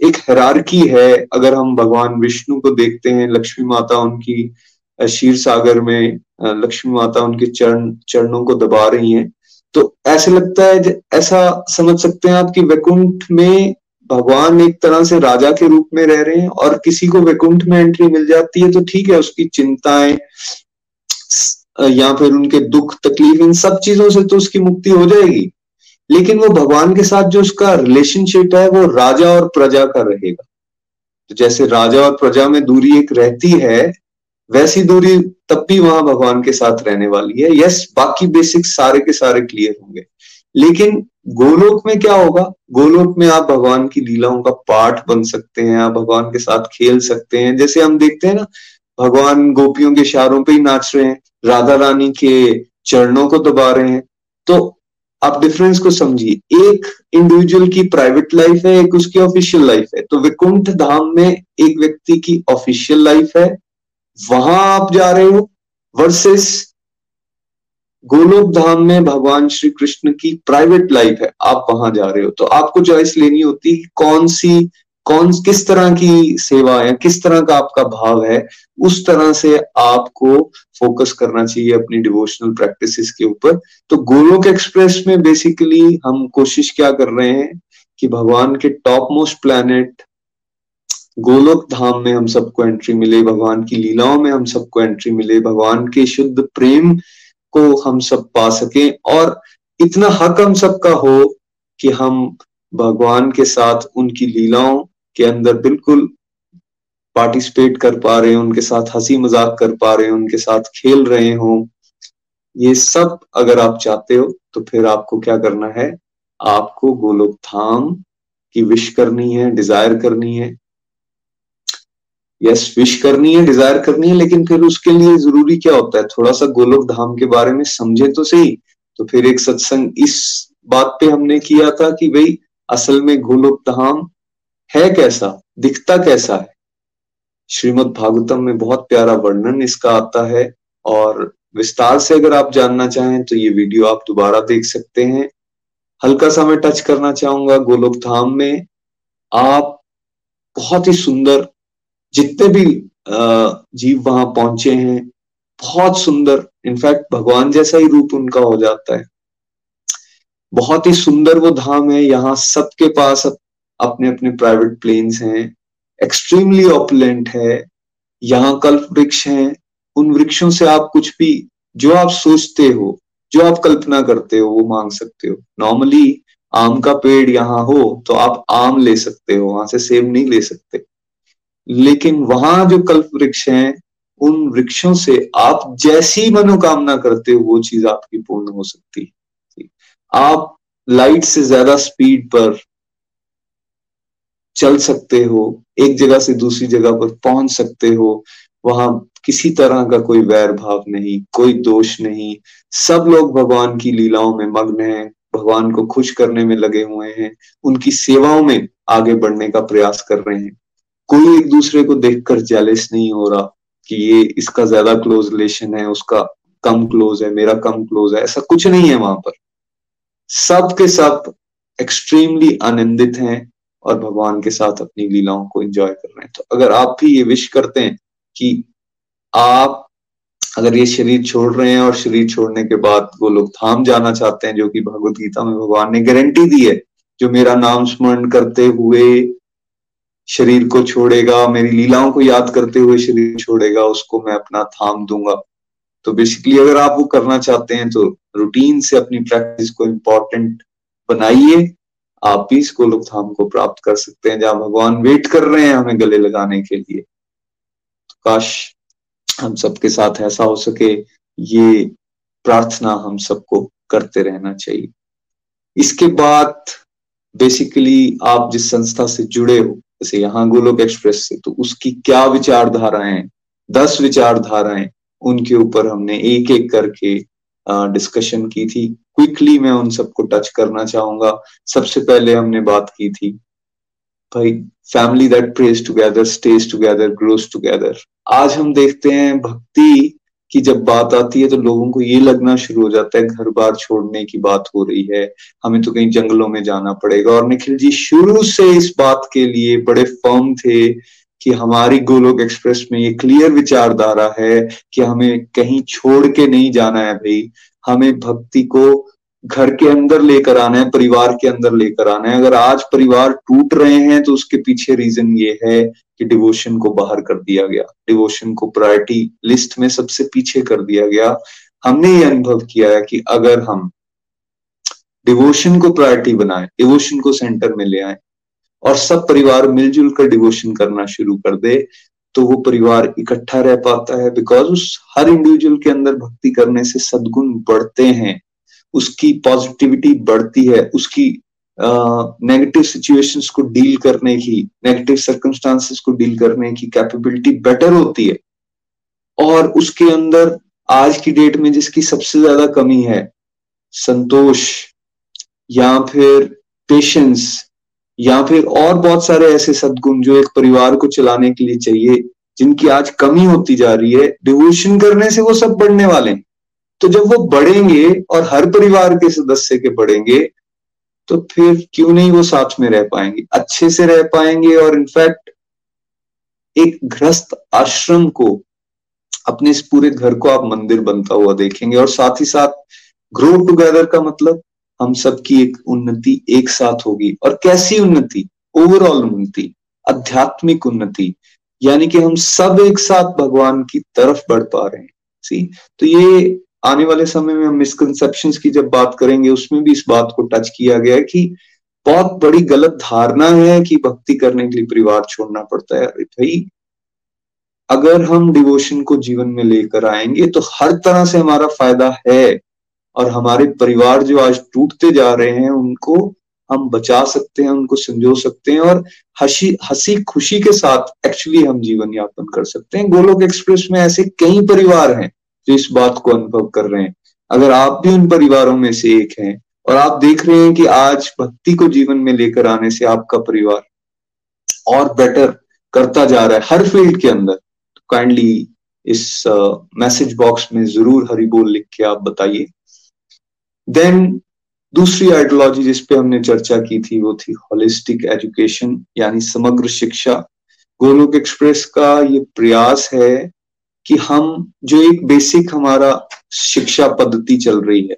एक हरारकी है। अगर हम भगवान विष्णु को देखते हैं, लक्ष्मी माता उनकी शीर सागर में लक्ष्मी माता उनके चरण, चरणों को दबा रही हैं तो ऐसे लगता है ऐसा समझ सकते हैं आप कि वैकुंठ में भगवान एक तरह से राजा के रूप में रह रहे हैं और किसी को वैकुंठ में एंट्री मिल जाती है तो ठीक है, उसकी चिंताएँ या फिर उनके दुख, तकलीफ़, इन सब चीज़ों से तो उसकी मुक्ति हो जाएगी। लेकिन वो भगवान के साथ जो उसका रिलेशनशिप है, वो राजा और प्रजा का रहेगा। तो जैसे राजा और प्रजा में दूरी एक रहती है वैसी दूरी तब भी वहाँ भगवान के साथ रहने वाली है। यस बाकी बेसिक सारे के सारे क्लियर होंगे। लेकिन गोलोक में क्या होगा? गोलोक में आप भगवान की लीलाओं का पाठ बन सकते हैं, आप भगवान के साथ खेल सकते हैं। जैसे हम देखते हैं ना, भगवान गोपियों के इशारों पे ही नाच रहे हैं, राधा रानी के चरणों को दबा रहे हैं। तो आप डिफरेंस को समझिए। एक इंडिविजुअल की प्राइवेट लाइफ है, एक उसकी ऑफिशियल लाइफ है। तो विकुंठ धाम में एक व्यक्ति की ऑफिशियल लाइफ है। वहाँ आप जा रहे हो वर्सेस गोलोक धाम में भगवान श्री कृष्ण की प्राइवेट लाइफ है, आप वहाँ जा रहे हो। तो आपको चॉइस लेनी होती है कौन सी, कौन, किस तरह की सेवा है, किस तरह का आपका भाव है, उस तरह से आपको फोकस करना चाहिए अपनी डिवोशनल प्रैक्टिसेस के ऊपर। तो गोलोक एक्सप्रेस में बेसिकली हम कोशिश क्या कर रहे हैं कि भगवान के top most planet Golok Dham में हम सबको एंट्री मिले, भगवान की लीलाओं में हम सबको एंट्री मिले, भगवान के शुद्ध प्रेम को हम सब पा सके। और इतना हक हम सबका हो कि हम भगवान के साथ उनकी लीलाओं के अंदर बिल्कुल पार्टिसिपेट कर पा रहे हैं, उनके साथ हँसी मज़ाक कर पा रहे हैं, उनके साथ खेल रहे हो। ये सब अगर आप चाहते हो तो फिर आपको क्या करना है? आपको गोलोक धाम की विश करनी है डिज़ायर करनी है। यस विश करनी है डिज़ायर करनी है, लेकिन फिर उसके लिए ज़रूरी क्या होता है? थोड़ा सा गोलोक धाम के बारे में समझे तो सही। तो फिर एक सत्संग इस बात पे हमने किया था कि भाई, असल में गोलोक धाम है कैसा? दिखता कैसा है? श्रीमद् भागवतम में बहुत प्यारा वर्णन इसका आता है और विस्तार से अगर आप जानना चाहें तो ये वीडियो आप दोबारा देख सकते हैं। हल्का सा मैं टच करना चाहूँगा गोलोक धाम में। आप बहुत ही सुंदर जितने भी जीव वहाँ पहुँचे हैं, बहुत सुंदर इनफैक्ट भगवान जैसा ही रूप उनका हो जाता है। बहुत ही सुंदर वो धाम है, यहाँ सबके पास अपने अपने प्राइवेट प्लेन्स हैं एक्सट्रीमली ऑपुलेंट है, यहाँ कल्प वृक्ष हैं, उन वृक्षों से आप कुछ भी, जो आप सोचते हो, जो आप कल्पना करते हो, वो मांग सकते हो। नॉर्मली आम का पेड़ यहाँ हो तो आप आम ले सकते हो, वहाँ से सेब नहीं ले सकते। लेकिन वहाँ जो कल्प वृक्ष हैं, उन वृक्षों से आप जैसी मनोकामना करते हो, वो चीज़ आपकी पूर्ण हो सकती है। आप लाइट से ज़्यादा स्पीड पर चल सकते हो, एक जगह से दूसरी जगह पर पहुँच सकते हो, वहाँ किसी तरह का कोई वैर भाव नहीं, कोई दोष नहीं। सब लोग भगवान की लीलाओं में मग्न हैं, भगवान को खुश करने में लगे हुए हैं, उनकी सेवाओं में आगे बढ़ने का प्रयास कर रहे हैं। कोई एक दूसरे को देखकर जेलिस नहीं हो रहा कि ये इसका ज़्यादा क्लोज रिलेशन है, उसका कम क्लोज है, मेरा कम क्लोज है, ऐसा कुछ नहीं है वहाँ पर। सब के सब एक्सट्रीमली आनंदित हैं और भगवान के साथ अपनी लीलाओं को एंजॉय कर रहे हैं। तो अगर आप भी ये विश करते हैं कि आप अगर ये शरीर छोड़ रहे हैं और शरीर छोड़ने के बाद वो लोग धाम जाना चाहते हैं, जो कि भगवत गीता में भगवान ने गारंटी दी है, जो मेरा नाम स्मरण करते हुए शरीर को छोड़ेगा, मेरी लीलाओं को याद करते हुए शरीर छोड़ेगा, उसको मैं अपना थाम दूँगा। तो बेसिकली अगर आप वो करना चाहते हैं तो रूटीन से अपनी प्रैक्टिस को इम्पोर्टेंट बनाइए। आप भी इस गोलोक धाम को प्राप्त कर सकते हैं, जहाँ भगवान वेट कर रहे हैं हमें गले लगाने के लिए। तो काश हम सबके साथ ऐसा हो सके, ये प्रार्थना हम सबको करते रहना चाहिए। इसके बाद बेसिकली आप जिस संस्था से जुड़े हो जैसे यहाँ गोलोक एक्सप्रेस से तो उसकी क्या विचारधाराएँ, दस विचारधाराएँ, उनके ऊपर हमने एक एक करके डिस्कशन की थी। क्विकली मैं उन सबको टच करना चाहूँगा। सबसे पहले हमने बात की थी, भाई family that prays together stays together grows together आज हम देखते हैं भक्ति की जब बात आती है तो लोगों को ये लगना शुरू हो जाता है, घर बार छोड़ने की बात हो रही है, हमें तो कहीं जंगलों में जाना पड़ेगा। और निखिल जी, शुरू से इस बात के लिए बड़े फर्म थे कि हमारी गोलोक एक्सप्रेस में ये क्लियर विचारधारा है कि हमें कहीं छोड़ के नहीं जाना है भाई। हमें भक्ति को घर के अंदर लेकर आना है, परिवार के अंदर लेकर आना है। अगर आज परिवार टूट रहे हैं तो उसके पीछे रीजन ये है कि डिवोशन को बाहर कर दिया गया। डिवोशन को प्रायोरिटी लिस्ट में सबसे पीछे कर दिया गया। हमने ये अनुभव किया है कि अगर हम डिवोशन को प्रायोरिटी बनाए डिवोशन को सेंटर में ले आए, और सब परिवार मिलजुल कर डिवोशन करना शुरू कर दे तो वो परिवार इकट्ठा रह पाता है। बिकॉज़ उस हर इंडिविजुअल के अंदर भक्ति करने से सदगुण बढ़ते हैं। उसकी पॉजिटिविटी बढ़ती है उसकी नेगेटिव uh, सिचुएशंस को डील करने की नेगेटिव सर्कमस्टांसेस को डील करने की कैपेबिलिटी बेटर होती है। और उसके अंदर आज की डेट में जिसकी सबसे ज़्यादा कमी है संतोष या फिर पेशेंस या फिर और बहुत सारे ऐसे सदगुण जो एक परिवार को चलाने के लिए चाहिए जिनकी आज कमी होती जा रही है डिवोशन करने से वो सब बढ़ने वाले हैं। तो जब वो बढ़ेंगे और हर परिवार के सदस्य के बढ़ेंगे तो फिर क्यों नहीं वो साथ में रह पाएँगे? अच्छे से रह पाएँगे और इनफैक्ट एक ग्रस्त आश्रम को अपने इस पूरे घर को आप मंदिर बनता हुआ देखेंगे और साथ ही साथ ग्रो टुगेदर का मतलब हम सबकी एक उन्नति एक साथ होगी। और कैसी उन्नति? ओवरऑल उन्नति, आध्यात्मिक उन्नति, यानी कि हम सब एक साथ भगवान की तरफ़ बढ़ पा रहे हैं। सी तो ये आने वाले समय में हम मिसकनसेप्शन की जब बात करेंगे, उसमें भी इस बात को टच किया गया कि बहुत बड़ी गलत धारणा है कि भक्ति करने के लिए परिवार छोड़ना पड़ता है। अरे भाई, अगर हम डिवोशन को जीवन में लेकर आएँगे तो हर तरह से हमारा फ़ायदा है और हमारे परिवार जो आज टूटते जा रहे हैं, उनको हम बचा सकते हैं, उनको संजो सकते हैं और हसी, हँसी, खुशी के साथ एक्चुअली हम जीवन यापन कर सकते हैं। गोलोक एक्सप्रेस में ऐसे कई परिवार हैं जो इस बात को अनुभव कर रहे हैं। अगर आप भी उन परिवारों में से एक हैं और आप देख रहे हैं कि आज भक्ति को जीवन में लेकर आने से आपका परिवार और बेटर करता जा रहा है हर फ़ील्ड के अंदर तो काइंडली इस मैसेज uh, बॉक्स में ज़रूर हरी बोल लिख के आप बताइए। देन दूसरी आइडियोलॉजी जिसपे हमने चर्चा की थी वो थी होलिस्टिक एजुकेशन यानी समग्र शिक्षा। गोलोक एक्सप्रेस का ये प्रयास है कि हम जो एक बेसिक हमारा शिक्षा पद्धति चल रही है,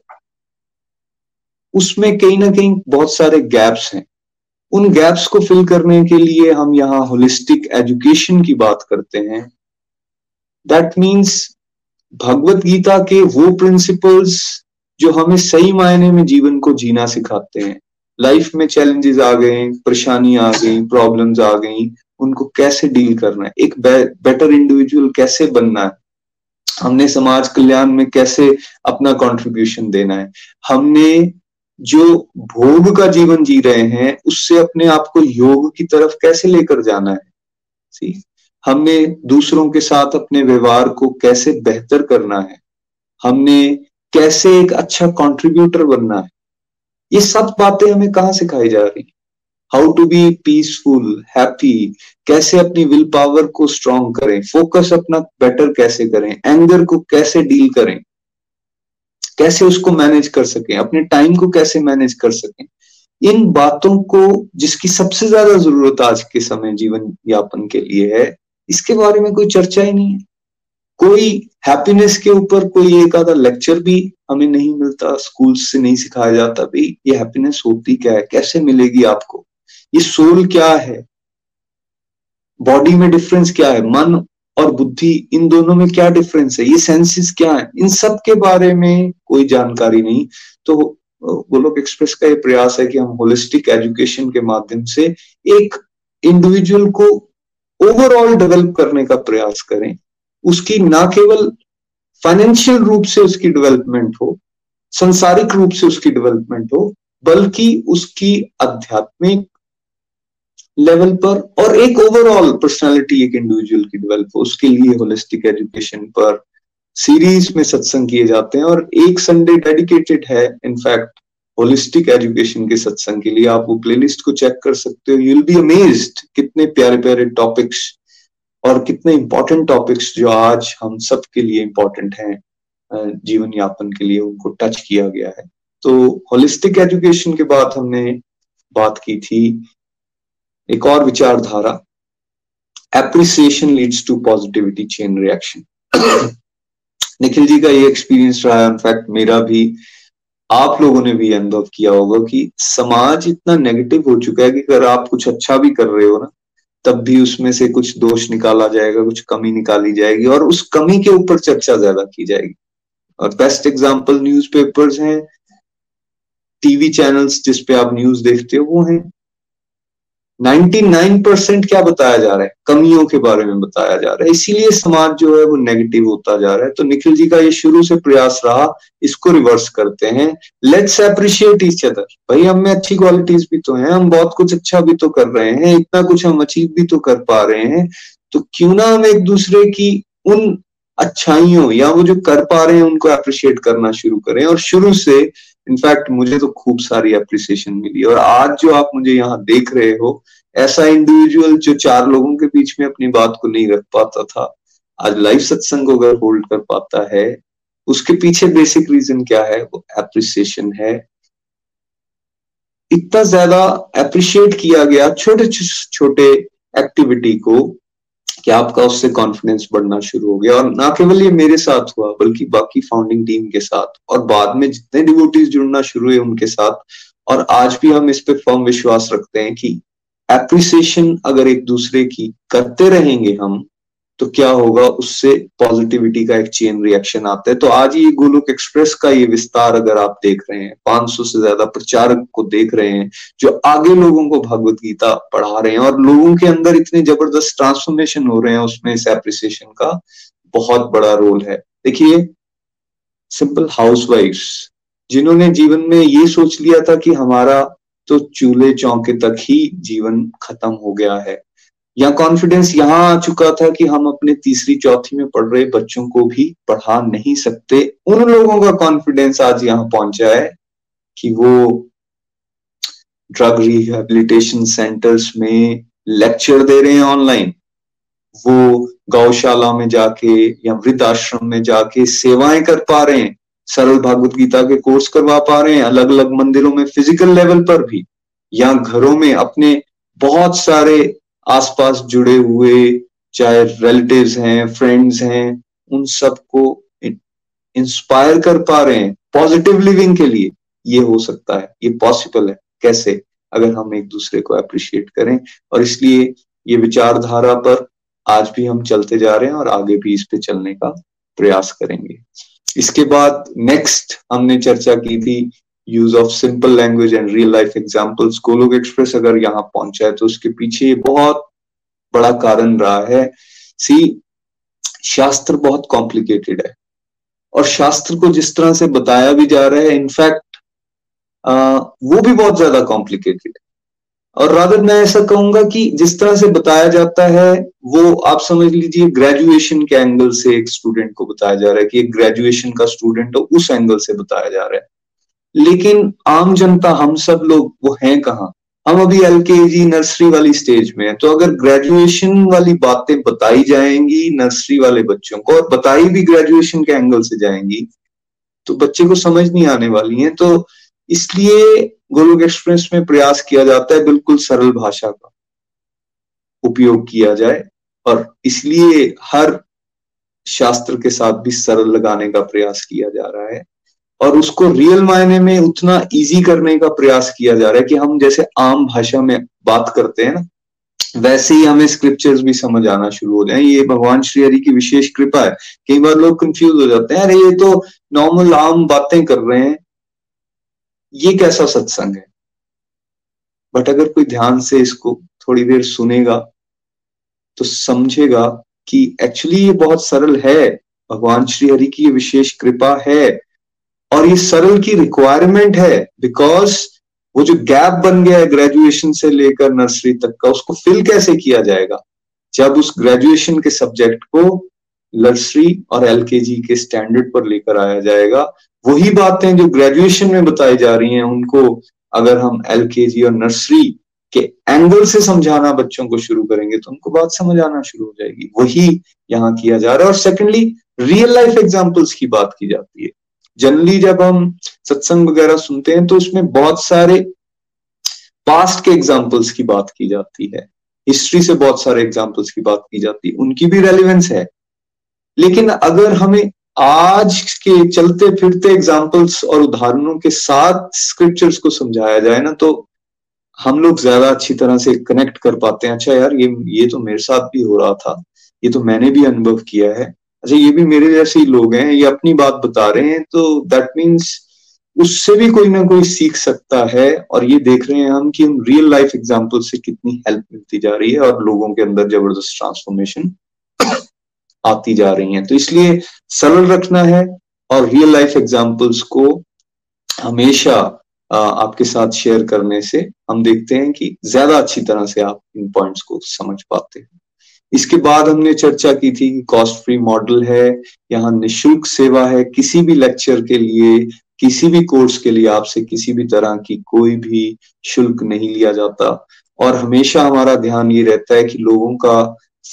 उसमें कहीं ना कहीं बहुत सारे गैप्स हैं। उन गैप्स को फिल करने के लिए हम यहाँ होलिस्टिक एजुकेशन की बात करते हैं। दैट मीन्स भगवत गीता के वो प्रिंसिपल्स जो हमें सही मायने में जीवन को जीना सिखाते हैं। लाइफ में चैलेंजेस आ गए परेशानी आ गई प्रॉब्लम्स आ गई उनको कैसे डील करना है? एक बेटर इंडिविजुअल कैसे बनना है? हमने समाज कल्याण में कैसे अपना कंट्रीब्यूशन देना है? हमने जो भोग का जीवन जी रहे हैं, उससे अपने आप को योग की तरफ़ कैसे लेकर जाना है? सी हमने दूसरों के साथ अपने व्यवहार को कैसे बेहतर करना है? हमने कैसे एक अच्छा कंट्रीब्यूटर बनना है? ये सब बातें हमें कहाँ सिखाई जा रही how to be peaceful happy कैसे अपनी विल पावर को स्ट्रॉन्ग करें फोकस अपना बेटर कैसे करें एंगर को कैसे डील करें, कैसे उसको मैनेज कर सकें, अपने टाइम को कैसे मैनेज कर सकें, इन बातों को जिसकी सबसे ज़्यादा ज़रूरत आज के समय जीवन यापन के लिए है, इसके बारे में कोई चर्चा ही नहीं है। कोई हैप्पीनेस के ऊपर कोई एक आधा लेक्चर भी हमें नहीं मिलता स्कूल से नहीं सिखाया जाता भाई ये हैप्पीनेस होती क्या है, कैसे मिलेगी आपको? ये सोल क्या है? बॉडी में डिफरेंस क्या है? मन और बुद्धि, इन दोनों में क्या डिफरेंस है? ये सेंसेस क्या है? इन सब के बारे में कोई जानकारी नहीं। तो गोलोक एक्सप्रेस का ये प्रयास है कि हम होलिस्टिक एजुकेशन के माध्यम से एक इंडिविजुअल को ओवरऑल डेवलप करने का प्रयास करें। उसकी ना केवल फाइनेंशियल रूप से उसकी डेवलपमेंट हो, संसारिक रूप से उसकी डेवलपमेंट हो, बल्कि उसकी आध्यात्मिक लेवल पर, और एक ओवरऑल पर्सनालिटी एक इंडिविजुअल की डेवलप हो उसके लिए होलिस्टिक एजुकेशन पर सीरीज़ में सत्संग किए जाते हैं, और एक संडे डेडिकेटेड है इनफैक्ट होलिस्टिक एजुकेशन के सत्संग के लिए। आप वो प्लेलिस्ट को चेक कर सकते हो। यूल बी अमेज्ड कितने प्यारे प्यारे टॉपिक्स और कितने इंपॉर्टेंट टॉपिक्स जो आज हम सब के लिए इंपॉर्टेंट हैं जीवन यापन के लिए उनको टच किया गया है। तो होलिस्टिक एजुकेशन के बाद हमने बात की थी। एक और विचारधारा appreciation leads to positivity chain reaction Nikhil ji का ये एक्सपीरियंस रहा है इनफैक्ट मेरा भी, आप लोगों ने भी अनुभव किया होगा कि समाज इतना नेगेटिव हो चुका है कि अगर आप कुछ अच्छा भी कर रहे हो ना, तब भी उसमें से कुछ दोष निकाला जाएगा, कुछ कमी निकाली जाएगी और उस कमी के ऊपर चर्चा ज़्यादा की जाएगी। और बेस्ट एग्ज़ाम्पल न्यूज़पेपर्स हैं टीवी चैनल्स जिसपे आप न्यूज़ देखते हो, वो हैं। 99 परसेंट क्या बताया जा रहा है? कमियों के बारे में बताया जा रहा है। इसीलिए समाज जो है वो नेगेटिव होता जा रहा है। तो निखिल जी का ये शुरू से प्रयास रहा, इसको रिवर्स करते हैं। लेट्स अप्रिशिएट ईच अदर भाई, हम में अच्छी क्वालिटीज भी तो हैं, हम बहुत कुछ अच्छा भी तो कर रहे हैं, इतना कुछ हम अचीव भी तो कर पा रहे हैं। तो क्यों ना हम एक दूसरे की उन अच्छाइयों या वो जो कर पा रहे हैं, उनको अप्रिशिएट करना शुरू करें। और शुरू से इनफैक्ट मुझे तो खूब सारी अप्रिसिएशन मिली और आज जो आप मुझे यहाँ देख रहे हो, ऐसा इंडिविजुअल जो चार लोगों के बीच में अपनी बात को नहीं रख पाता था, आज लाइव सत्संग अगर होल्ड कर पाता है, उसके पीछे बेसिक रीजन क्या है? वो एप्रिसिएशन है। इतना ज़्यादा एप्रिशिएट किया गया छोटे छोटे एक्टिविटी को कि आपका उससे कॉन्फिडेंस बढ़ना शुरू हो गया। और ना केवल ये मेरे साथ हुआ, बल्कि बाकी फाउंडिंग टीम के साथ और बाद में जितने डिवोटीज जुड़ना शुरू हुए उनके साथ। और आज भी हम इस पर फॉर्म विश्वास रखते हैं कि एप्रिसिएशन अगर एक दूसरे की करते रहेंगे हम तो क्या होगा, उससे पॉजिटिविटी का एक चेन रिएक्शन आता है। तो आज ये गोलोक एक्सप्रेस का ये विस्तार अगर आप देख रहे हैं 500 से ज़्यादा प्रचारक को देख रहे हैं, जो आगे लोगों को भगवत गीता पढ़ा रहे हैं और लोगों के अंदर इतने ज़बरदस्त ट्रांसफॉर्मेशन हो रहे हैं, उसमें इस एप्रिसिएशन का बहुत बड़ा रोल है। देखिए सिंपल हाउस जिन्होंने जीवन में ये सोच लिया था कि हमारा तो चूल्हे चौके तक ही जीवन खत्म हो गया है। या कॉन्फिडेंस यहाँ आ चुका था कि हम अपने तीसरी चौथी में पढ़ रहे बच्चों को भी पढ़ा नहीं सकते। उन लोगों का कॉन्फिडेंस आज यहाँ पहुँचा है कि वो ड्रग रिहेबिलिटेशन सेंटर्स में लेक्चर दे रहे हैं ऑनलाइन वो गौशाला में जाके या वृद्ध आश्रम में जाके सेवाएँ कर पा रहे हैं। सरल भागवत गीता के कोर्स करवा पा रहे हैं। अलग अलग मंदिरों में फ़िज़िकल लेवल पर भी। या घरों में अपने बहुत सारे आसपास जुड़े हुए, चाहे रिलेटिव्स हैं फ्रेंड्स हैं, उन सबको इंस्पायर कर पा रहे हैं पॉजिटिव लिविंग के लिए। ये हो सकता है, ये पॉसिबल है। कैसे? अगर हम एक दूसरे को अप्रिशिएट करें। और इसलिए ये विचारधारा पर आज भी हम चलते जा रहे हैं और आगे भी इस पे चलने का प्रयास करेंगे। इसके बाद नेक्स्ट हमने चर्चा की थी use of simple language and real life examples Golok Express अगर यहाँ पहुँचा है तो उसके पीछे बहुत बड़ा कारण रहा है। सी शास्त्र बहुत कॉम्प्लिकेटेड है। और शास्त्र को जिस तरह से बताया भी जा रहा है इनफैक्ट वो भी बहुत ज़्यादा कॉम्प्लिकेटेड है। और रादर मैं ऐसा कहूँगा कि जिस तरह से बताया जाता है, वो आप समझ लीजिए ग्रेजुएशन के एंगल से एक स्टूडेंट को बताया जा रहा है कि एक ग्रेजुएशन का स्टूडेंट हो, उस एंगल से बताया जा रहा है। लेकिन आम जनता, हम सब लोग, वो हैं कहाँ? हम अभी एल के जी नर्सरी वाली स्टेज में है। तो अगर ग्रेजुएशन वाली बातें बताई जाएँगी नर्सरी वाले बच्चों को, और बताई भी ग्रेजुएशन के एंगल से जाएँगी तो बच्चे को समझ नहीं आने वाली है। तो इसलिए गोलोक एक्सप्रेस में प्रयास किया जाता है बिल्कुल सरल भाषा का उपयोग किया जाए, और इसलिए हर शास्त्र के साथ भी सरल लगाने का प्रयास किया जा रहा है। और उसको रियल मायने में उतना इजी करने का प्रयास किया जा रहा है कि हम जैसे आम भाषा में बात करते हैं ना, वैसे ही हमें स्क्रिप्चर्स भी समझ आना शुरू हो जाए। ये भगवान श्री हरि की विशेष कृपा है। कई बार लोग कंफ्यूज हो जाते हैं, अरे, ये तो नॉर्मल आम बातें कर रहे हैं। ये कैसा सत्संग है? बट अगर कोई ध्यान से इसको थोड़ी देर सुनेगा तो समझेगा कि एक्चुअली ये बहुत सरल है। भगवान श्री हरि की ये विशेष कृपा है। और ये सरल की रिक्वायरमेंट है बिकॉज़ वो जो गैप बन गया है ग्रेजुएशन से लेकर नर्सरी तक का, उसको फिल कैसे किया जाएगा? जब उस ग्रेजुएशन के सब्जेक्ट को नर्सरी और एलकेजी के स्टैंडर्ड पर लेकर आया जाएगा, वही बातें जो ग्रेजुएशन में बताई जा रही हैं, उनको अगर हम एल और नर्सरी के एंगल से समझाना बच्चों को शुरू करेंगे तो उनको बात समझ आना शुरू हो जाएगी। वही यहाँ किया जा रहा है, और सेकेंडली रियल लाइफ एग्जाम्पल्स की बात की जाती है। जनरली जब हम सत्संग वगैरह सुनते हैं तो उसमें बहुत सारे पास्ट के एग्जाम्पल्स की बात की जाती है। हिस्ट्री से बहुत सारे एग्जाम्पल्स की बात की जाती है। उनकी भी रेलिवेंस है। लेकिन अगर हमें आज के चलते फिरते एग्जाम्पल्स और उदाहरणों के साथ स्क्रिप्चर्स को समझाया जाए ना तो हम लोग ज़्यादा अच्छी तरह से कनेक्ट कर पाते हैं। अच्छा यार, ये ये तो मेरे साथ भी हो रहा था। ये तो मैंने भी अनुभव किया है। अच्छा ये भी मेरे जैसे ही लोग हैं, ये अपनी बात बता रहे हैं तो दैट मीन्स उससे भी कोई ना कोई सीख सकता है और ये देख रहे हैं हम कि हम रियल लाइफ एग्ज़ाम्पल से कितनी हेल्प मिलती जा रही है और लोगों के अंदर ज़बरदस्त ट्रांसफॉर्मेशन आती जा रही है। तो इसलिए सरल रखना है और रियल लाइफ एग्जाम्पल्स को हमेशा आपके साथ शेयर करने से हम देखते हैं कि ज़्यादा अच्छी तरह से आप इन पॉइंट्स को समझ पाते हैं। इसके बाद हमने चर्चा की थी कि कॉस्ट फ्री मॉडल है, यहाँ निशुल्क सेवा है, किसी भी लेक्चर के लिए, किसी भी कोर्स के लिए आपसे किसी भी तरह की कोई भी शुल्क नहीं लिया जाता। और हमेशा हमारा ध्यान ये रहता है कि लोगों का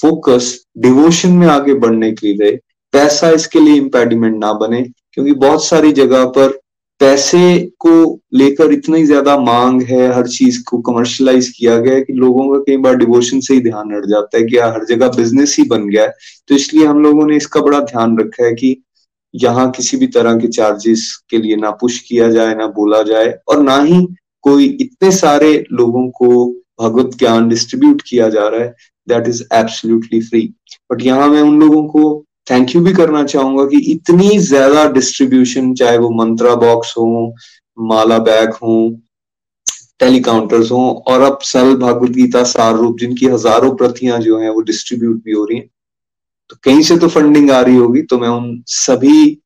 फोकस डिवोशन में आगे बढ़ने के लिए, पैसा इसके लिए इम्पेडिमेंट ना बने, क्योंकि बहुत सारी जगह पर पैसे को लेकर इतनी ज़्यादा मांग है, हर चीज़ को कमर्शलाइज किया गया है कि लोगों का कई बार डिवोशन से ही ध्यान हट जाता है कि हर जगह बिज़नेस ही बन गया है। तो इसलिए हम लोगों ने इसका बड़ा ध्यान रखा है कि यहाँ किसी भी तरह के चार्जेस के लिए ना पुश किया जाए, ना बोला जाए और ना ही कोई इतने सारे लोगों को भगवत ज्ञान डिस्ट्रीब्यूट किया जा रहा है that is absolutely free but यहाँ मैं उन लोगों को थैंक यू भी करना चाहूँगा कि इतनी ज़्यादा डिस्ट्रीब्यूशन चाहे वो मंत्रा बॉक्स हो, माला बैग हो टेलीकाउंटर्स हो, और अब सरल भागवत गीता सार रूप जिनकी हज़ारों प्रतियाँ जो हैं वो डिस्ट्रीब्यूट भी हो रही हैं। तो कहीं से तो फंडिंग आ रही होगी तो मैं उन सभी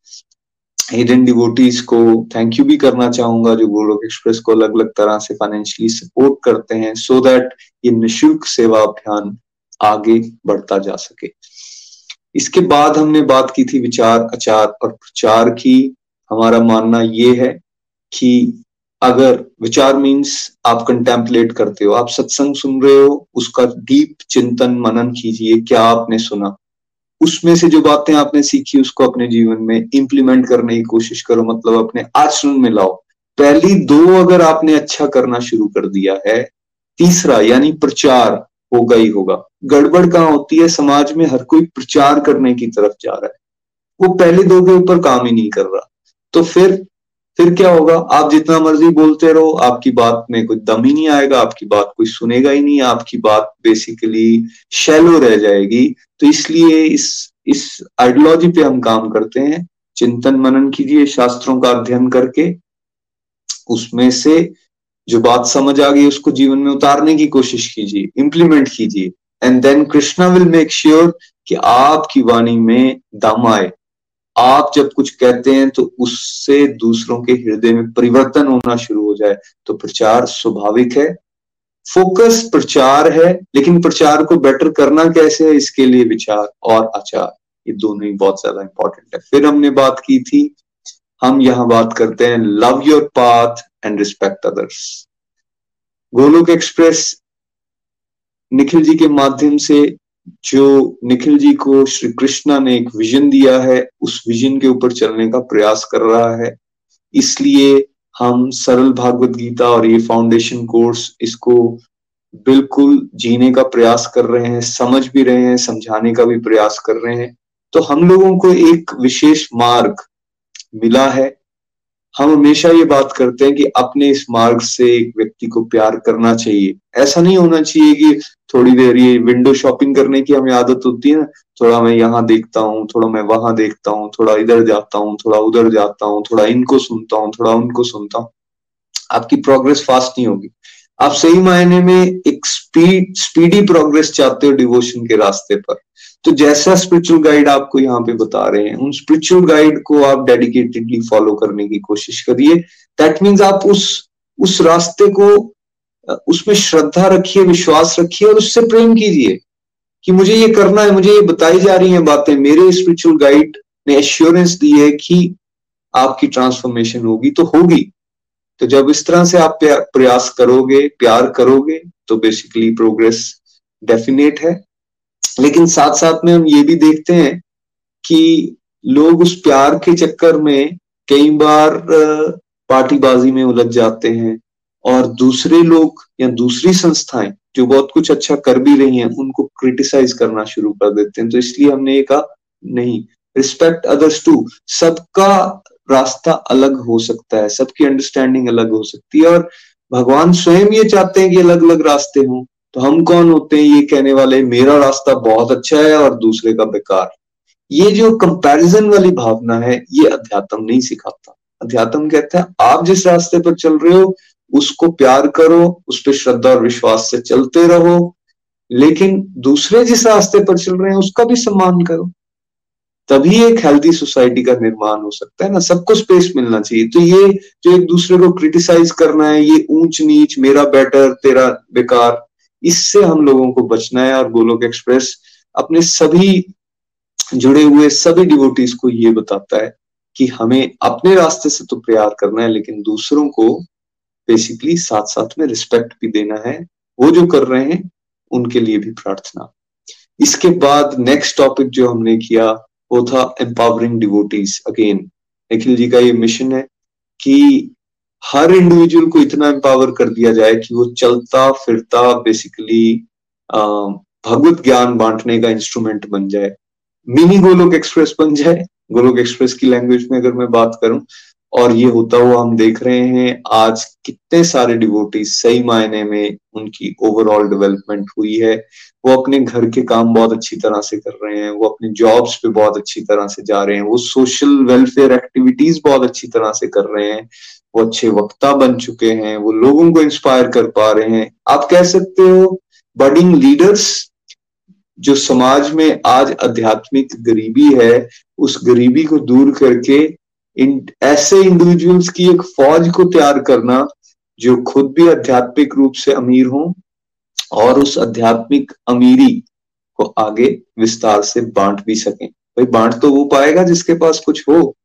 हिडन डिवोटीज को थैंक यू भी करना चाहूँगा, जो गोलोक एक्सप्रेस को अलग अलग तरह से फाइनेंशियली सपोर्ट करते हैं सो so दैट ये निशुल्क सेवा अभियान आगे बढ़ता जा सके। इसके बाद हमने बात की थी विचार, आचार और प्रचार की। हमारा मानना ये है कि अगर विचार मीन्स आप कंटेम्पलेट करते हो, आप सत्संग सुन रहे हो, उसका डीप चिंतन, मनन कीजिए, क्या आपने सुना। उसमें से जो बातें आपने सीखी, उसको अपने जीवन में इंप्लीमेंट करने की कोशिश करो मतलब अपने आचरण में लाओ। पहली दो अगर आपने अच्छा करना शुरू कर दिया है, तीसरा, यानी प्रचार होगा ही होगा। गड़बड़ कहाँ होती है? समाज में हर कोई प्रचार करने की तरफ़ जा रहा है। वो पहले दो के ऊपर काम ही नहीं कर रहा। तो फिर फिर क्या होगा? आप जितना मर्ज़ी बोलते रहो, आपकी बात में कोई दम ही नहीं आएगा, आपकी बात कोई सुनेगा ही नहीं, आपकी बात बेसिकली शैलो रह जाएगी। तो इसलिए इस इस आइडियोलॉजी पे हम काम करते हैं। चिंतन मनन कीजिए शास्त्रों का अध्ययन करके। उसमें से जो बात समझ आ गई उसको जीवन में उतारने की कोशिश कीजिए इंप्लीमेंट कीजिए। And then Krishna will make sure कि आपकी वाणी में दम आए। आप जब कुछ कहते हैं तो उससे दूसरों के हृदय में परिवर्तन होना शुरू हो जाए। तो प्रचार स्वाभाविक है। फोकस प्रचार है, लेकिन प्रचार को बेटर करना कैसे है इसके लिए विचार और आचार। ये दोनों ही बहुत ज़्यादा इंपॉर्टेंट है। फिर हमने बात की थी, हम यहाँ बात करते हैं love your path and respect others Golok Express Nikhil ji के माध्यम से जो निखिल जी को श्री कृष्णा ने एक विजन दिया है उस विजन के ऊपर चलने का प्रयास कर रहा है इसलिए हम सरल भागवत गीता और ये फाउंडेशन कोर्स इसको बिल्कुल जीने का प्रयास कर रहे हैं समझ भी रहे हैं समझाने का भी प्रयास कर रहे हैं तो हम लोगों को एक विशेष मार्ग मिला है हम हमेशा ये बात करते हैं कि अपने इस मार्ग से एक व्यक्ति को प्यार करना चाहिए। ऐसा नहीं होना चाहिए कि थोड़ी देर ये विंडो शॉपिंग करने की हमें आदत होती है ना, थोड़ा मैं यहाँ देखता हूँ, थोड़ा मैं वहाँ देखता हूँ, थोड़ा इधर जाता हूँ, थोड़ा उधर जाता हूँ, थोड़ा इनको सुनता हूँ, थोड़ा उनको सुनता हूँ। आपकी प्रोग्रेस फास्ट नहीं होगी। आप सही मायने में एक स्पीड स्पीडी प्रोग्रेस चाहते हो डिवोशन के रास्ते पर। तो जैसा स्पिरिचुअल गाइड आपको यहाँ पे बता रहे हैं, उन स्पिरिचुअल गाइड को आप डेडिकेटेडली फॉलो करने की कोशिश करिए। दैट मीन्स आप उस उस रास्ते को, उसमें श्रद्धा रखिए, विश्वास रखिए और उससे प्रेम कीजिए कि मुझे ये करना है, मुझे ये बताई जा रही हैं बातें। मेरे स्पिरिचुअल गाइड ने एश्योरेंस दी है कि आपकी ट्रांसफॉर्मेशन होगी तो होगी। तो जब इस तरह से आप प्रयास करोगे, प्यार करोगे तो बेसिकली प्रोग्रेस डेफिनेट है। लेकिन साथ साथ में हम ये भी देखते हैं कि लोग उस प्यार के चक्कर में कई बार पार्टीबाजी में उलझ जाते हैं और दूसरे लोग या दूसरी संस्थाएँ जो बहुत कुछ अच्छा कर भी रही हैं, उनको क्रिटिसाइज करना शुरू कर देते हैं। तो इसलिए हमने ये कहा, नहीं रिस्पेक्ट अदर्स टू सबका रास्ता अलग हो सकता है, सबकी अंडरस्टैंडिंग अलग हो सकती है और भगवान स्वयं ये चाहते हैं कि अलग अलग रास्ते हों। तो हम कौन होते हैं? ये कहने वाले, मेरा रास्ता बहुत अच्छा है और दूसरे का बेकार। ये जो कंपैरिजन वाली भावना है, ये अध्यात्म नहीं सिखाता। अध्यात्म कहता है, आप जिस रास्ते पर चल रहे हो, उसको प्यार करो, उस पर श्रद्धा और विश्वास से चलते रहो, लेकिन दूसरे जिस रास्ते पर चल रहे हैं, उसका भी सम्मान करो। तभी एक हेल्दी सोसाइटी का निर्माण हो सकता है ना, सबको स्पेस मिलना चाहिए। तो ये जो एक दूसरे को क्रिटिसाइज करना है, ये ऊंच नीच मेरा बेटर तेरा बेकार इससे हम लोगों को बचना है और गोलोक एक्सप्रेस अपने सभी जुड़े हुए सभी डिवोटीज को ये बताता है कि हमें अपने रास्ते से तो प्यार करना है, लेकिन दूसरों को बेसिकली साथ साथ में रिस्पेक्ट भी देना है। वो जो कर रहे हैं, उनके लिए भी प्रार्थना। इसके बाद नेक्स्ट टॉपिक जो हमने किया, वो था empowering devotees again Nikhil ji का ये मिशन है कि हर इंडिविजुअल को इतना एम्पावर कर दिया जाए कि वो चलता, फिरता बेसिकली भगवत ज्ञान बांटने का इंस्ट्रूमेंट बन जाए। मिनी गोलोक एक्सप्रेस बन जाए। गोलोक एक्सप्रेस की लैंग्वेज में अगर मैं बात करूँ, और ये होता हुआ हम देख रहे हैं, आज कितने सारे डिवोटी सही मायने में उनकी ओवरऑल डेवलपमेंट हुई है। वो अपने घर के काम बहुत अच्छी तरह से कर रहे हैं, वो अपने जॉब्स पे बहुत अच्छी तरह से जा रहे हैं, वो सोशल वेलफेयर एक्टिविटीज़ बहुत अच्छी तरह से कर रहे हैं। वो अच्छे वक्ता बन चुके हैं, वो लोगों को इंस्पायर कर पा रहे हैं। आप कह सकते हो बडिंग लीडर्स जो समाज में आज आध्यात्मिक गरीबी है, उस गरीबी को दूर करके इन, ऐसे इंडिविजुअल्स की एक फौज को तैयार करना, जो खुद भी आध्यात्मिक रूप से अमीर हो और उस आध्यात्मिक अमीरी को आगे विस्तार से बांट भी सकें। भाई, बांट तो वो पाएगा जिसके पास कुछ हो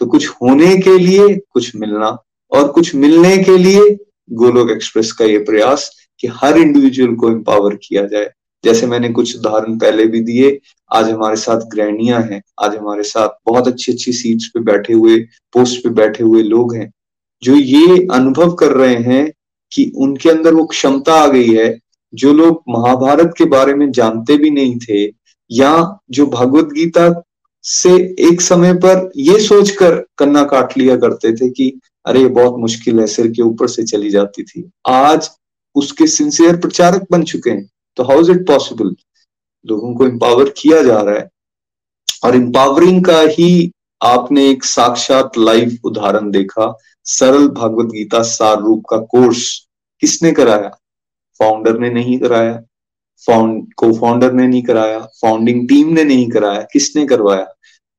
तो कुछ होने के लिए कुछ मिलना और कुछ मिलने के लिए गोलोक एक्सप्रेस का ये प्रयास कि हर इंडिविजुअल को एम्पावर किया जाए। जैसे मैंने कुछ उदाहरण पहले भी दिए, आज हमारे साथ ग्रहणियाँ हैं, आज हमारे साथ बहुत अच्छी अच्छी सीट्स पे बैठे हुए पोस्ट पे बैठे हुए लोग हैं, जो ये अनुभव कर रहे हैं कि उनके अंदर वो क्षमता आ गई है, जो लोग महाभारत के बारे में जानते भी नहीं थे, या जो भगवत गीता से एक समय पर ये सोचकर कन्ना काट लिया करते थे कि अरे, ये बहुत मुश्किल है, सिर के ऊपर से चली जाती थी। आज उसके सिंसियर प्रचारक बन चुके हैं। तो हाउ इज़ इट पॉसिबल लोगों को एम्पावर किया जा रहा है। और एम्पावरिंग का ही आपने एक साक्षात लाइव उदाहरण देखा, सरल भागवत गीता सार रूप का कोर्स किसने कराया? फाउंडर ने नहीं कराया फाउंड को फाउंडर ने नहीं कराया फाउंडिंग टीम ने नहीं कराया, किसने करवाया?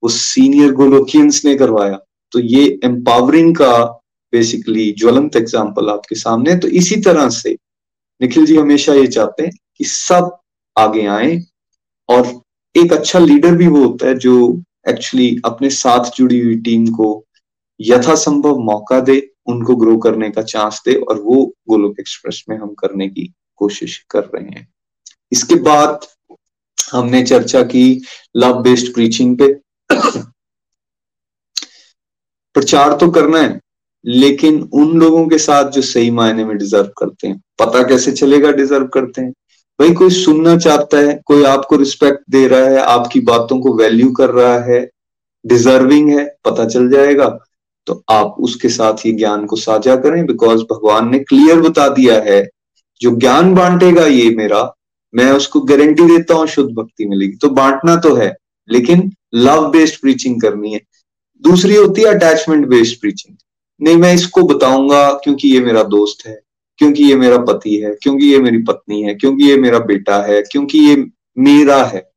वो सीनियर गोलोकियंस ने करवाया। तो ये एम्पावरिंग का बेसिकली ज्वलंत एग्ज़ाम्पल आपके सामने तो इसी तरह से निखिल जी हमेशा ये चाहते हैं कि सब आगे आए और एक अच्छा लीडर भी वो होता है जो एक्चुअली अपने साथ जुड़ी हुई टीम को यथासंभव मौका दे, उनको ग्रो करने का चांस दे और वो गोलोक एक्सप्रेस में हम करने की कोशिश कर रहे हैं। इसके बाद हमने चर्चा की लव बेस्ड प्रीचिंग पे। प्रचार तो करना है, लेकिन उन लोगों के साथ जो सही मायने में डिजर्व करते हैं। पता कैसे चलेगा डिजर्व करते हैं? भाई, कोई सुनना चाहता है, कोई आपको रिस्पेक्ट दे रहा है, आपकी बातों को वैल्यू कर रहा है डिजर्विंग है, पता चल जाएगा। तो आप उसके साथ ही ज्ञान को साझा करें बिकॉज़ भगवान ने क्लियर बता दिया है, जो ज्ञान बांटेगा ये मेरा, मैं उसको गारंटी देता हूँ, शुद्ध भक्ति मिलेगी। तो बांटना तो है, लेकिन लव बेस्ड प्रीचिंग करनी है। दूसरी होती है अटैचमेंट बेस्ड प्रीचिंग नहीं मैं इसको बताऊँगा क्योंकि ये मेरा दोस्त है क्योंकि ये मेरा पति है क्योंकि ये मेरी पत्नी है क्योंकि ये मेरा बेटा है क्योंकि ये मेरा है।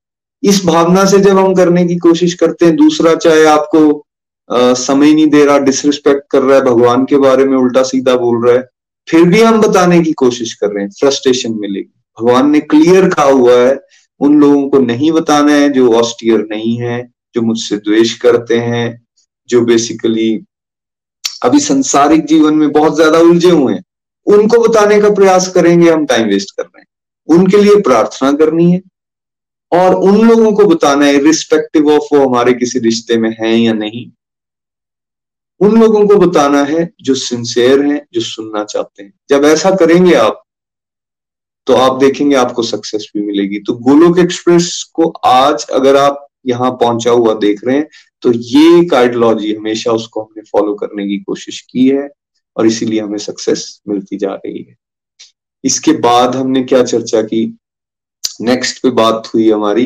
इस भावना से जब हम करने की कोशिश करते हैं दूसरा चाहे आपको आ, समय नहीं दे रहा डिसरिस्पेक्ट कर रहा है भगवान के बारे में उल्टा सीधा बोल रहा है फिर भी हम बताने की कोशिश कर रहे हैं फ्रस्ट्रेशन मिलेगी। भगवान ने क्लियर कहा हुआ है उन लोगों को नहीं बताना है जो ऑस्टियर नहीं है जो मुझसे द्वेष करते हैं जो बेसिकली अभी संसारिक जीवन में बहुत ज़्यादा उलझे हुए हैं, उनको बताने का प्रयास करेंगे, हम टाइम वेस्ट कर रहे हैं। उनके लिए प्रार्थना करनी है और उन लोगों को बताना है रिस्पेक्टिव ऑफ़ वो हमारे किसी रिश्ते में है या नहीं। उन लोगों को बताना है जो सिंसियर हैं, जो सुनना चाहते हैं। जब ऐसा करेंगे आप तो आप देखेंगे आपको सक्सेस भी मिलेगी। तो गोलोक एक्सप्रेस को आज अगर आप यहाँ पहुँचा हुआ देख रहे हैं तो ये कार्डोलॉजी हमेशा उसको हमने फॉलो करने की कोशिश की है और इसीलिए हमें सक्सेस मिलती जा रही है। इसके बाद हमने क्या चर्चा की? नेक्स्ट पे बात हुई हमारी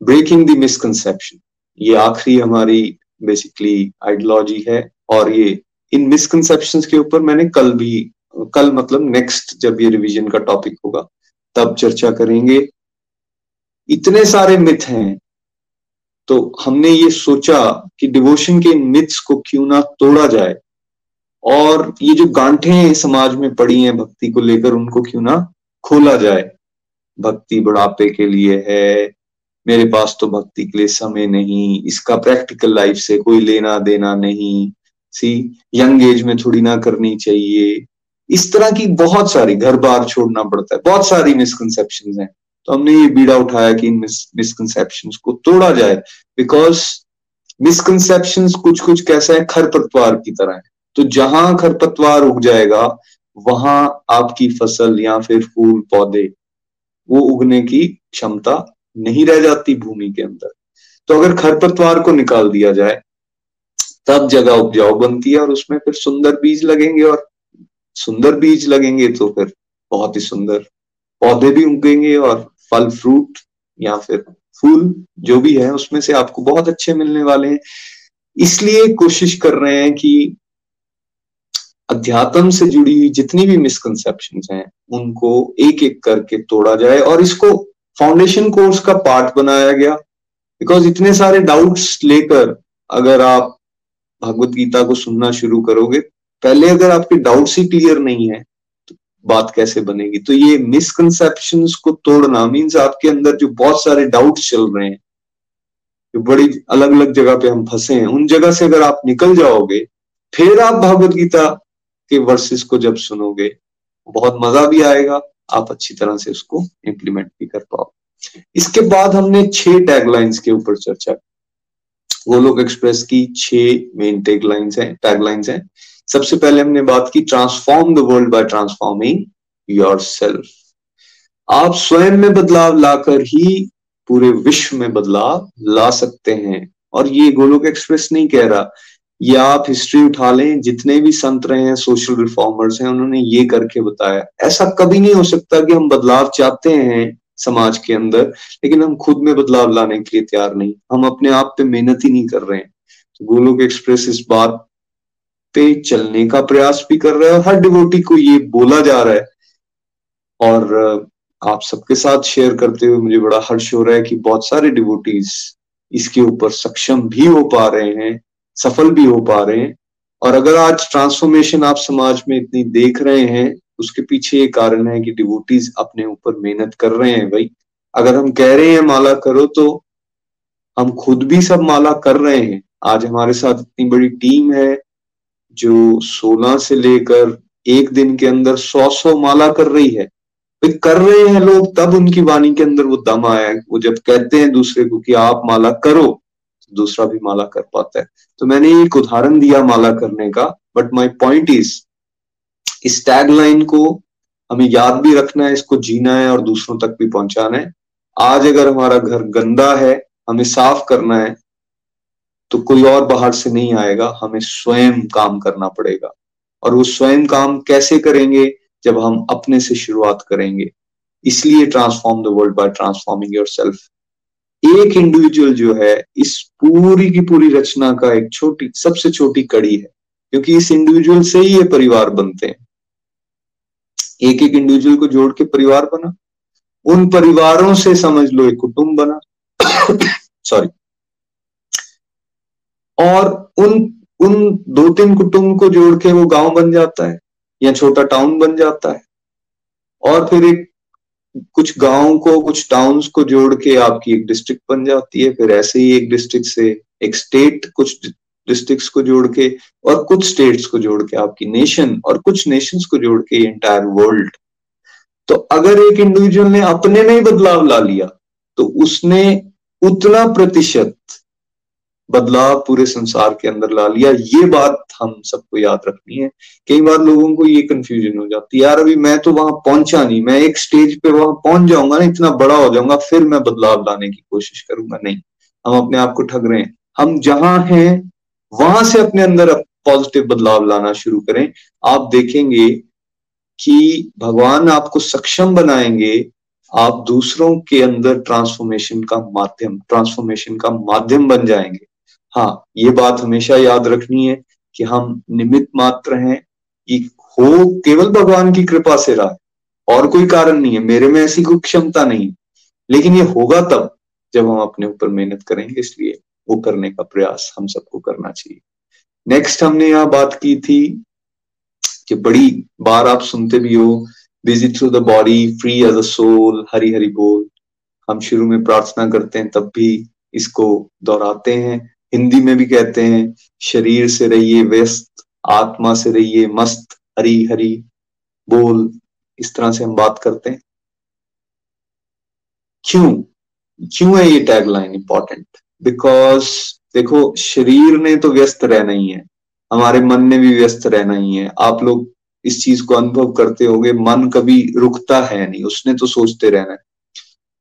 ब्रेकिंग द मिसकंसेप्शन ये आखिरी हमारी बेसिकली आइडियोलॉजी है और ये इन मिसकंसेप्शंस के ऊपर मैंने कल भी, कल मतलब नेक्स्ट जब ये रिवीजन का टॉपिक होगा, तब चर्चा करेंगे। इतने सारे मिथ हैं तो हमने ये सोचा कि डिवोशन के मिथ्स को क्यों ना तोड़ा जाए और ये जो गांठे समाज में पड़ी हैं भक्ति को लेकर, उनको क्यों ना खोला जाए? भक्ति बुढ़ापे के लिए है, मेरे पास तो भक्ति के लिए समय नहीं, इसका प्रैक्टिकल लाइफ से कोई लेना देना नहीं सी यंग एज में थोड़ी ना करनी चाहिए। इस तरह की बहुत सारी घर बार छोड़ना पड़ता है, बहुत सारी मिसकनसेप्शन हैं। तो हमने ये बीड़ा उठाया कि इन मिसकंसेप्शन को तोड़ा जाए। बिकॉज़ मिसकंसेप्शन कुछ कुछ कैसा है? खरपतवार की तरह है। तो जहाँ खरपतवार उग जाएगा, वहाँ आपकी फ़सल या फिर फूल, पौधे, वो उगने की क्षमता नहीं रह जाती भूमि के अंदर। तो अगर खरपतवार को निकाल दिया जाए, तब जगह उपजाऊ बनती है और उसमें फिर सुंदर बीज लगेंगे और सुंदर बीज लगेंगे तो फिर बहुत ही सुंदर पौधे भी उगेंगे और फल फ्रूट या फिर फूल जो भी है, उसमें से आपको बहुत अच्छे मिलने वाले हैं। इसलिए कोशिश कर रहे हैं कि अध्यात्म से जुड़ी हुई जितनी भी मिसकंसेप्शन हैं, उनको एक एक करके तोड़ा जाए और इसको फाउंडेशन कोर्स का पार्ट बनाया गया। बिकॉज़ इतने सारे डाउट्स लेकर अगर आप भगवत गीता को सुनना शुरू करोगे, पहले अगर आपके डाउट्स ही क्लियर नहीं है बात कैसे बनेगी? तो ये मिसकंसेप्शन को तोड़ना मीन्स आपके अंदर जो बहुत सारे डाउट चल रहे हैं, जो बड़ी अलग अलग जगह पे हम फंसे हैं, उन जगह से अगर आप निकल जाओगे, फिर आप भगवत गीता के वर्सेस को जब सुनोगे, बहुत मज़ा भी आएगा, आप अच्छी तरह से उसको इम्प्लीमेंट भी कर पाओ इसके बाद हमने छह टैगलाइंस के ऊपर चर्चा की। गोलोक एक्सप्रेस की छह मेन टैगलाइंस हैं टैगलाइंस हैं। सबसे पहले हमने बात की transform the world by transforming your आप स्वयं में बदलाव लाकर ही पूरे विश्व में बदलाव ला सकते हैं। और ये गोलोक एक्सप्रेस नहीं कह रहा ये आप हिस्ट्री उठा लें, जितने भी संत रहे हैं सोशल रिफॉर्मर्स हैं, उन्होंने ये करके बताया। ऐसा कभी नहीं हो सकता कि हम बदलाव चाहते हैं समाज के अंदर, लेकिन हम खुद में बदलाव लाने के लिए तैयार नहीं। हम अपने आप पे मेहनत ही नहीं कर रहे हैं। तो गोलोक एक्सप्रेस इस बात पे चलने का प्रयास भी कर रहे हैं और हर डिवोटी को ये बोला जा रहा है। और आप सबके साथ शेयर करते हुए मुझे बड़ा हर्ष हो रहा है कि बहुत सारे डिवोटीज इसके ऊपर सक्षम भी हो पा रहे हैं, सफल भी हो पा रहे हैं। और अगर आज ट्रांसफॉर्मेशन आप समाज में इतनी देख रहे हैं, उसके पीछे ये कारण है कि डिवोटीज अपने ऊपर मेहनत कर रहे हैं भाई। अगर हम कह रहे हैं माला करो तो हम खुद भी सब माला कर रहे हैं। आज हमारे साथ इतनी बड़ी टीम है जो 16 से लेकर एक दिन के अंदर सौ सौ माला कर रही है। कर रहे हैं लोग, तब उनकी वाणी के अंदर वो दम आया। वो जब कहते हैं दूसरे को कि आप माला करो तो दूसरा भी माला कर पाता है। तो मैंने एक उदाहरण दिया माला करने का बट माई पॉइंट इज़ इस टैग लाइन को हमें याद भी रखना है, इसको जीना है और दूसरों तक भी पहुंचाना है। आज अगर हमारा घर गंदा है, हमें साफ़ करना है तो कोई और बाहर से नहीं आएगा, हमें स्वयं काम करना पड़ेगा। और वो स्वयं काम कैसे करेंगे? जब हम अपने से शुरुआत करेंगे। इसलिए transform the world by transforming yourself एक इंडिविजुअल जो है, इस पूरी की पूरी रचना का एक छोटी, सबसे छोटी कड़ी है। क्योंकि इस इंडिविजुअल से ही ये परिवार बनते हैं। एक एक इंडिविजुअल को जोड़ के परिवार बना। उन परिवारों से समझ लो, एक कुटुंब बना। सॉरी और उन उन दो तीन कुटुंब को जोड़ के वो गाँव बन जाता है, या छोटा टाउन बन जाता है। और फिर एक, कुछ गाँव को, कुछ टाउन्स को जोड़ के आपकी एक डिस्ट्रिक्ट बन जाती है। फिर ऐसे ही एक डिस्ट्रिक्ट से एक स्टेट कुछ डिस्ट्रिक्ट्स को जोड़ के और कुछ स्टेट्स को जोड़ के आपकी नेशन और कुछ नेशंस को जोड़ के एंटायर वर्ल्ड तो अगर एक इंडिविजुअल ने अपने में ही बदलाव ला लिया तो उसने उतना प्रतिशत बदलाव पूरे संसार के अंदर ला लिया। ये बात हम सबको याद रखनी है। कई बार लोगों को ये कंफ्यूजन हो जाती है। यार, अभी मैं तो वहाँ पहुँचा नहीं। मैं एक स्टेज पे वहाँ पहुँच जाऊँगा ना, इतना बड़ा हो जाऊँगा, फिर मैं बदलाव लाने की कोशिश करूँगा। नहीं, हम अपने आप को ठग रहे हैं। हम जहाँ हैं, वहाँ से अपने अंदर पॉजिटिव बदलाव लाना शुरू करें। आप देखेंगे कि भगवान आपको सक्षम बनाएँगे आप दूसरों के अंदर ट्रांसफॉर्मेशन का माध्यम ट्रांसफॉर्मेशन का माध्यम बन जाएँगे। हाँ ये बात हमेशा याद रखनी है कि हम निमित मात्र हैं ये हो केवल भगवान की कृपा से रहा है। और कोई कारण नहीं है, मेरे में ऐसी कोई क्षमता नहीं लेकिन ये होगा तब जब हम अपने ऊपर मेहनत करेंगे, इसलिए वो करने का प्रयास हम सबको करना चाहिए। नेक्स्ट हमने यहाँ बात की थी कि बड़ी बार आप सुनते भी हो busy through the body free as a soul Hari Hari बोल। हम शुरू में प्रार्थना करते हैं, तब भी इसको दोहराते हैं। हिंदी में भी कहते हैं, शरीर से रहिए व्यस्त, आत्मा से रहिए मस्त, हरी हरी, बोल, इस तरह से हम बात करते हैं। क्यों? क्यों है ये टैगलाइन इंपॉर्टेंट बिकॉज़ देखो, शरीर ने तो व्यस्त रहना ही है, हमारे मन ने भी व्यस्त रहना ही है। आप लोग इस चीज़ को अनुभव करते होगे, मन कभी रुकता है नहीं, उसने तो सोचते रहना है।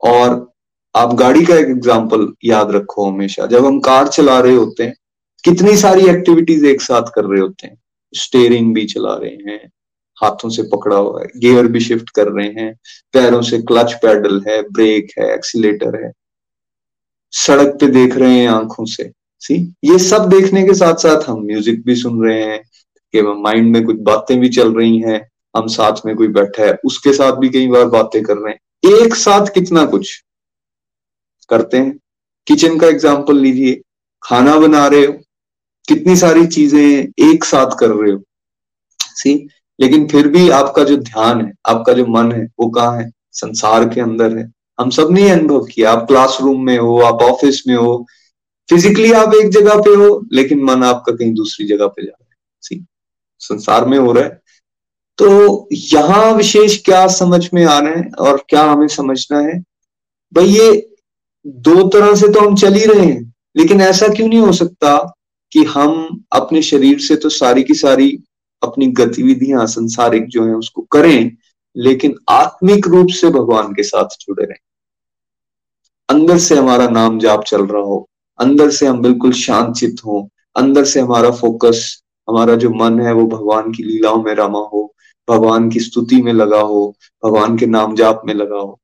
और आप गाड़ी का एक एग्ज़ाम्पल याद रखो हमेशा। जब हम कार चला रहे होते हैं, कितनी सारी एक्टिविटीज़ एक साथ कर रहे होते हैं। स्टेयरिंग भी चला रहे हैं, हाथों से पकड़ा हुआ है गियर भी शिफ्ट कर रहे हैं, पैरों से क्लच पैडल है ब्रेक है एक्सीटर है। सड़क पे देख रहे हैं आँखों से। सी ये सब देखने के साथ साथ हम म्यूज़िक भी सुन रहे हैं, कि माइंड में कुछ बातें भी चल रही हैं, हम साथ में कोई बैठा है, उसके साथ भी कई बार बातें कर रहे हैं। एक साथ कितना कुछ। करते हैं। किचन का एग्ज़ाम्पल लीजिए। खाना बना रहे हो। कितनी सारी चीज़ें एक साथ कर रहे हो। सी लेकिन फिर भी आपका जो ध्यान है, आपका जो मन है, वो कहाँ है? संसार के अंदर है। हम सबने अनुभव किया। आप क्लासरूम में हो, आप ऑफ़िस में हो। फिजिकली आप एक जगह पे हो, लेकिन मन आपका कहीं दूसरी जगह पे जा रहा है। सी संसार में हो रहा है। तो यहाँ विशेष क्या समझ में आ रहे हैं और क्या हमें समझना है? भाई ये दो तरह से तो हम चल ही रहे हैं, लेकिन ऐसा क्यों नहीं हो सकता कि हम अपने शरीर से तो सारी की सारी अपनी गतिविधियाँ, संसारिक जो है, उसको करें, लेकिन आत्मिक रूप से भगवान के साथ जुड़े रहें। अंदर से हमारा नाम जाप चल रहा हो, अंदर से हम बिल्कुल शांत चित हो, अंदर से हमारा फोकस, हमारा जो मन है, वो भगवान की लीलाओं में रमा हो, भगवान की स्तुति में लगा हो, भगवान के नाम जाप में लगा हो।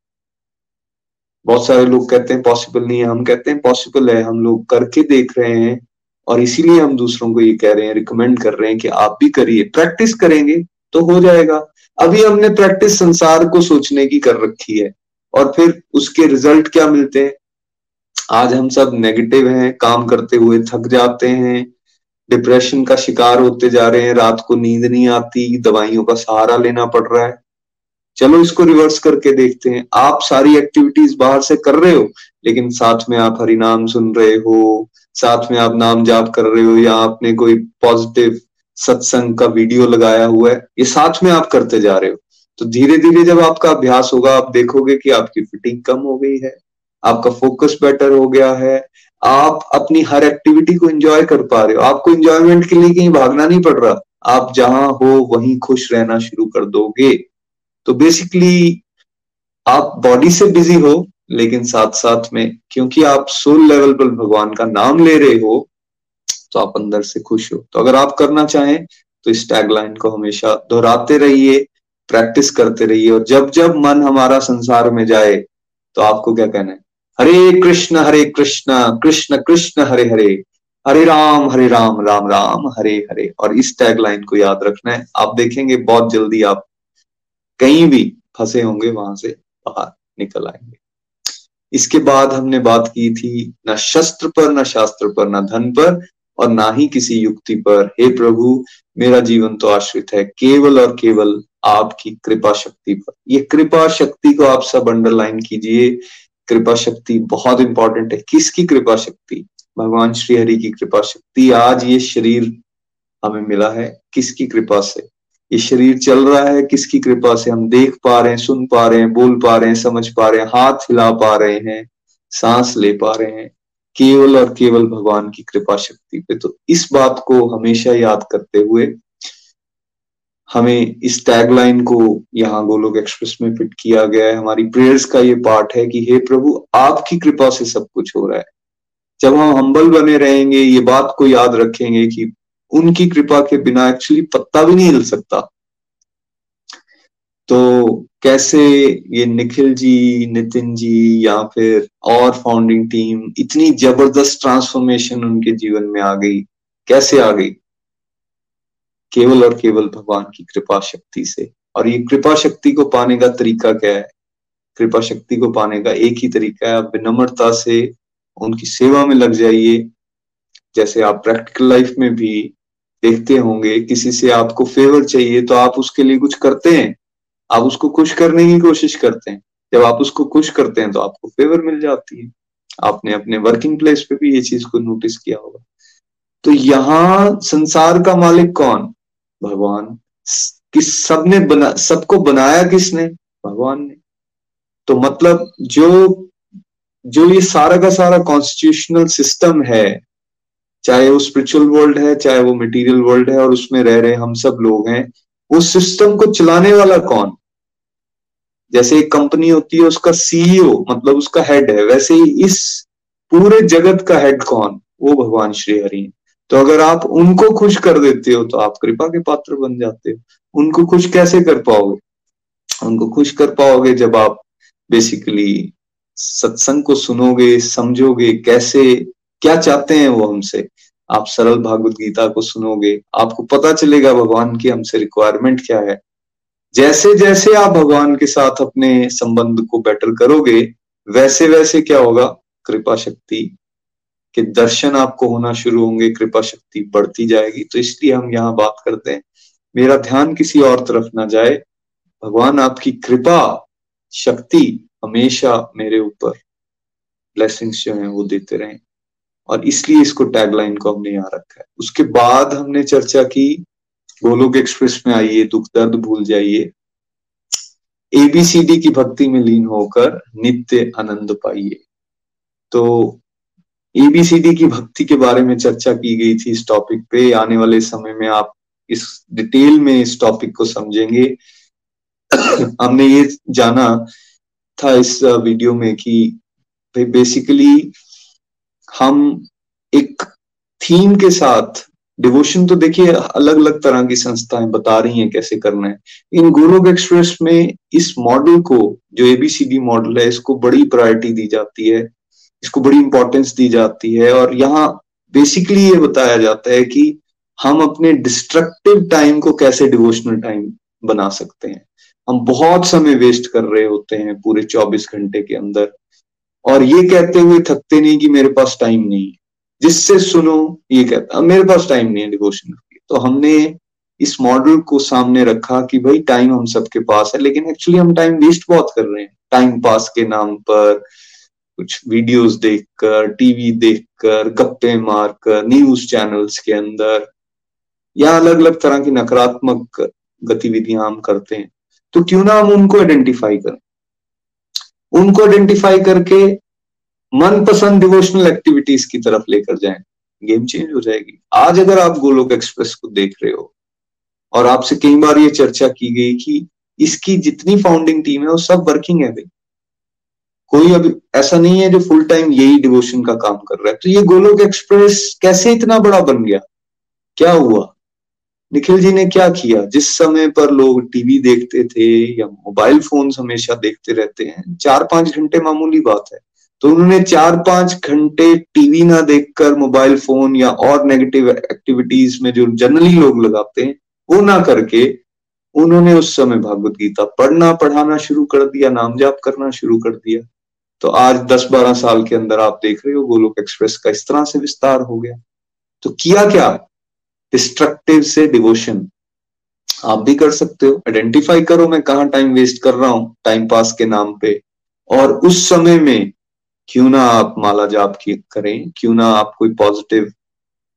बहुत सारे लोग कहते हैं पॉसिबल नहीं है। हम कहते हैं पॉसिबल है। हम लोग करके देख रहे हैं और इसीलिए हम दूसरों को ये कह रहे हैं रिकमेंड कर रहे हैं कि आप भी करिए। प्रैक्टिस करेंगे तो हो जाएगा। अभी हमने प्रैक्टिस संसार को सोचने की कर रखी है और फिर उसके रिज़ल्ट क्या मिलते हैं? आज हम सब नेगेटिव हैं, काम करते हुए थक जाते हैं डिप्रेशन का शिकार होते जा रहे हैं, रात को नींद नहीं आती, दवाइयों का सहारा लेना पड़ रहा है। चलो इसको रिवर्स करके देखते हैं। आप सारी एक्टिविटीज़ बाहर से कर रहे हो, लेकिन साथ में आप हरिनाम सुन रहे हो, साथ में आप नाम जाप कर रहे हो, या आपने कोई पॉजिटिव सत्संग का वीडियो लगाया हुआ है, ये साथ में आप करते जा रहे हो। तो धीरे धीरे जब आपका अभ्यास होगा, आप देखोगे कि आपकी फिटिंग कम हो गई है, आपका फोकस बेटर हो गया है, आप अपनी हर एक्टिविटी को एंजॉय कर पा रहे हो। आपको एंजॉयमेंट के लिए कहीं भागना नहीं पड़ रहा। आप जहाँ हो, वहीं खुश रहना शुरू कर दोगे। तो बेसिकली आप बॉडी से बिज़ी हो, लेकिन साथ साथ में क्योंकि आप सोल लेवल पर भगवान का नाम ले रहे हो तो आप अंदर से खुश हो। तो अगर आप करना चाहें तो इस टैगलाइन को हमेशा दोहराते रहिए प्रैक्टिस करते रहिए और जब जब मन हमारा संसार में जाए तो आपको क्या कहना है? हरे कृष्ण हरे कृष्ण कृष्ण कृष्ण, हरे हरे हरे राम हरे राम राम राम, हरे हरे। और इस टैगलाइन को याद रखना है। आप देखेंगे बहुत जल्दी आप कहीं भी फंसे होंगे, वहाँ से बाहर निकल आएँगे। इसके बाद हमने बात की थी न शस्त्र पर, न शास्त्र पर, न धन पर और ना ही किसी युक्ति पर। हे प्रभु, मेरा जीवन तो आश्रित है केवल और केवल आपकी कृपा शक्ति पर। ये कृपा शक्ति को आप सब अंडरलाइन कीजिए। कृपा शक्ति बहुत इंपॉर्टेंट है। किसकी कृपा शक्ति? भगवान श्री हरि की कृपा शक्ति। आज ये शरीर हमें मिला है। किसकी कृपा से? ये शरीर चल रहा है, किसकी कृपा से हम देख पा रहे हैं, सुन पा रहे हैं, बोल पा रहे हैं, समझ पा रहे हैं, हाथ हिला पा रहे हैं, सांस ले पा रहे हैं, केवल और केवल भगवान की कृपा शक्ति पे। तो इस बात को हमेशा याद करते हुए हमें इस टैगलाइन को यहाँ गोलोक एक्सप्रेस में फिट किया गया है। हमारी प्रेयर्स का ये पार्ट है कि, हे प्रभु, आपकी कृपा से सब कुछ हो रहा है। जब हम हम्बल बने रहेंगे, ये बात को याद रखेंगे कि उनकी कृपा के बिना एक्चुअली पत्ता भी नहीं हिल सकता। तो कैसे ये निखिल जी, नितिन जी या फिर और फाउंडिंग टीम इतनी ज़बरदस्त ट्रांसफॉर्मेशन उनके जीवन में आ गई, कैसे आ गई? केवल और केवल भगवान की कृपा शक्ति से। और ये कृपा शक्ति को पाने का तरीका क्या है? कृपा शक्ति को पाने का एक ही तरीका है, आप विनम्रता से उनकी सेवा में लग जाइए। जैसे आप प्रैक्टिकल लाइफ में भी देखते होंगे, किसी से आपको फेवर चाहिए तो आप उसके लिए कुछ करते हैं। आप उसको खुश करने की कोशिश करते हैं। जब आप उसको खुश करते हैं तो आपको फेवर मिल जाती है। आपने अपने वर्किंग प्लेस पे भी ये चीज़ को नोटिस किया होगा। तो यहाँ संसार का मालिक कौन? भगवान। किस सबने बना, सबको बनाया किसने? भगवान ने। तो मतलब जो जो ये सारा का सारा कॉन्स्टिट्यूशनल सिस्टम है चाहे वो स्पिरिचुअल वर्ल्ड है, चाहे वो मटेरियल वर्ल्ड है और उसमें रह रहे हम सब लोग हैं उस सिस्टम को चलाने वाला कौन? जैसे एक कंपनी होती है, उसका सीईओ मतलब उसका हेड है, वैसे ही इस पूरे जगत का हेड कौन? वो भगवान श्री हरि है। तो अगर आप उनको खुश कर देते हो तो आप कृपा के पात्र बन जाते हो। उनको खुश कैसे कर पाओगे? उनको खुश कर पाओगे जब आप बेसिकली सत्संग को सुनोगे, समझोगे कैसे क्या चाहते हैं वो हमसे? आप सरल भागवत गीता को सुनोगे, आपको पता चलेगा भगवान की हमसे रिक्वायरमेंट क्या है। जैसे जैसे आप भगवान के साथ अपने संबंध को बेटर करोगे, वैसे वैसे क्या होगा? कृपा शक्ति के दर्शन आपको होना शुरू होंगे, कृपा शक्ति बढ़ती जाएगी। तो इसलिए हम यहाँ बात करते हैं। मेरा ध्यान किसी और तरफ़ ना जाए। भगवान आपकी कृपा, शक्ति हमेशा मेरे ऊपर। ब्लेसिंग्स जो है वो देते रहें। और इसलिए इसको टैगलाइन को हमने यहाँ रखा है। उसके बाद हमने चर्चा की गोलोक एक्सप्रेस में आइए, दुख दर्द भूल जाइए। एबीसीडी की भक्ति में लीन होकर नित्य आनंद पाइए। तो एबीसीडी की भक्ति के बारे में चर्चा की गई थी इस टॉपिक पे। आने वाले समय में आप इस डिटेल में इस टॉपिक को समझेंगे। हमने ये जाना था इस वीडियो में कि बेसिकली हम एक थीम के साथ डिवोशन तो देखिए अलग अलग तरह की संस्थाएँ बता रही हैं कैसे करना है। इन गुरुग एक्सप्रेस में इस मॉडल को, जो एबीसीडी मॉडल है, इसको बड़ी प्रायोरिटी दी जाती है, इसको बड़ी इंपॉर्टेंस दी जाती है और यहाँ बेसिकली ये बताया जाता है कि हम अपने डिस्ट्रक्टिव टाइम को कैसे डिवोशनल टाइम बना सकते हैं। हम बहुत समय वेस्ट कर रहे होते हैं पूरे 24 घंटे के अंदर। और ये कहते हुए थकते नहीं कि मेरे पास टाइम नहीं है। जिससे सुनो, ये कहता मेरे पास टाइम नहीं है डिवोशन के तो हमने इस मॉडल को सामने रखा कि भाई टाइम हम सबके पास है, लेकिन एक्चुअली हम टाइम वेस्ट बहुत कर रहे हैं। टाइम पास के नाम पर, कुछ वीडियोस देखकर टीवी देखकर, गप्पे मारकर न्यूज़ चैनल्स के अंदर, या अलग अलग तरह की नकारात्मक गतिविधियाँ हम करते हैं। तो क्यों ना हम उनको आइडेंटिफाई करें? उनको आइडेंटिफाई करके मनपसंद डिवोशनल एक्टिविटीज़ की तरफ़ लेकर जाए। गेम चेंज हो जाएगी। आज अगर आप गोलोक एक्सप्रेस को देख रहे हो, और आपसे कई बार ये चर्चा की गई कि इसकी जितनी फाउंडिंग टीम है, वो सब वर्किंग है भाई। कोई अभी, ऐसा नहीं है जो फुल टाइम यही डिवोशन का काम कर रहा है। तो ये गोलोक एक्सप्रेस कैसे इतना बड़ा बन गया? क्या हुआ? निखिल जी ने क्या किया? जिस समय पर लोग टीवी देखते थे या मोबाइल फ़ोन हमेशा देखते रहते हैं चार पाँच घंटे मामूली बात है। तो उन्होंने चार पाँच घंटे टीवी ना देखकर मोबाइल फ़ोन या और नेगेटिव एक्टिविटीज़ में जो जनरली लोग लगाते हैं, वो ना करके उन्होंने उस समय भागवत गीता पढ़ना, पढ़ाना शुरू कर दिया नाम जाप करना शुरू कर दिया। तो आज दस बारह साल के अंदर आप देख रहे हो, गोलोक एक्सप्रेस का इस तरह से विस्तार हो गया। तो किया क्या? डिस्ट्रक्टिव से डिवोशन आप भी कर सकते हो। आइडेंटिफाई करो मैं कहा टाइम वेस्ट कर रहा हूँ टाइम पास के नाम पे। और उस समय में क्यों ना आप माला जाप की करें, क्यों ना आप कोई पॉजिटिव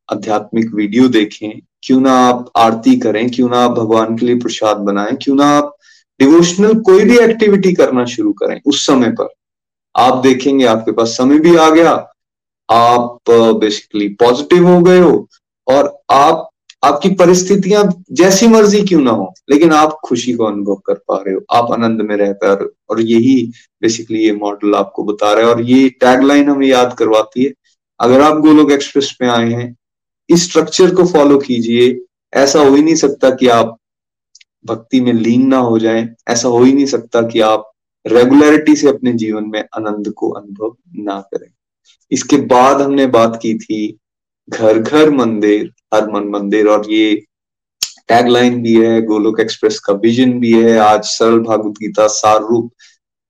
आध्यात्मिक वीडियो देखें, क्यों ना आप आरती करें, क्यों ना आप भगवान के लिए प्रसाद बनाएँ, क्यों ना आप डिवोशनल कोई भी एक्टिविटी करना शुरू करें उस समय पर। आप देखेंगे आपके पास समय भी आ गया, आप बेसिकली पॉजिटिव हो गए हो, और आप आपकी परिस्थितियाँ जैसी मर्ज़ी क्यों ना हो, लेकिन आप खुशी को अनुभव कर पा रहे हो, आप आनंद में रह पा रहे हो और यही बेसिकली ये मॉडल आपको बता रहा है, और ये टैगलाइन हमें याद करवाती है, अगर आप गोलोक एक्सप्रेस में आए हैं, इस स्ट्रक्चर को फॉलो कीजिए, ऐसा हो ही नहीं सकता कि आप भक्ति में लीन ना हो जाए, ऐसा हो ही नहीं सकता कि आप रेगुलरिटी से अपने जीवन में आनंद को अनुभव ना करें। इसके बाद हमने बात की थी घर घर मंदिर, हर मन मंदिर और ये टैगलाइन भी है, गोलोक एक्सप्रेस का विजन भी है। आज सरल भागवत गीता सार रूप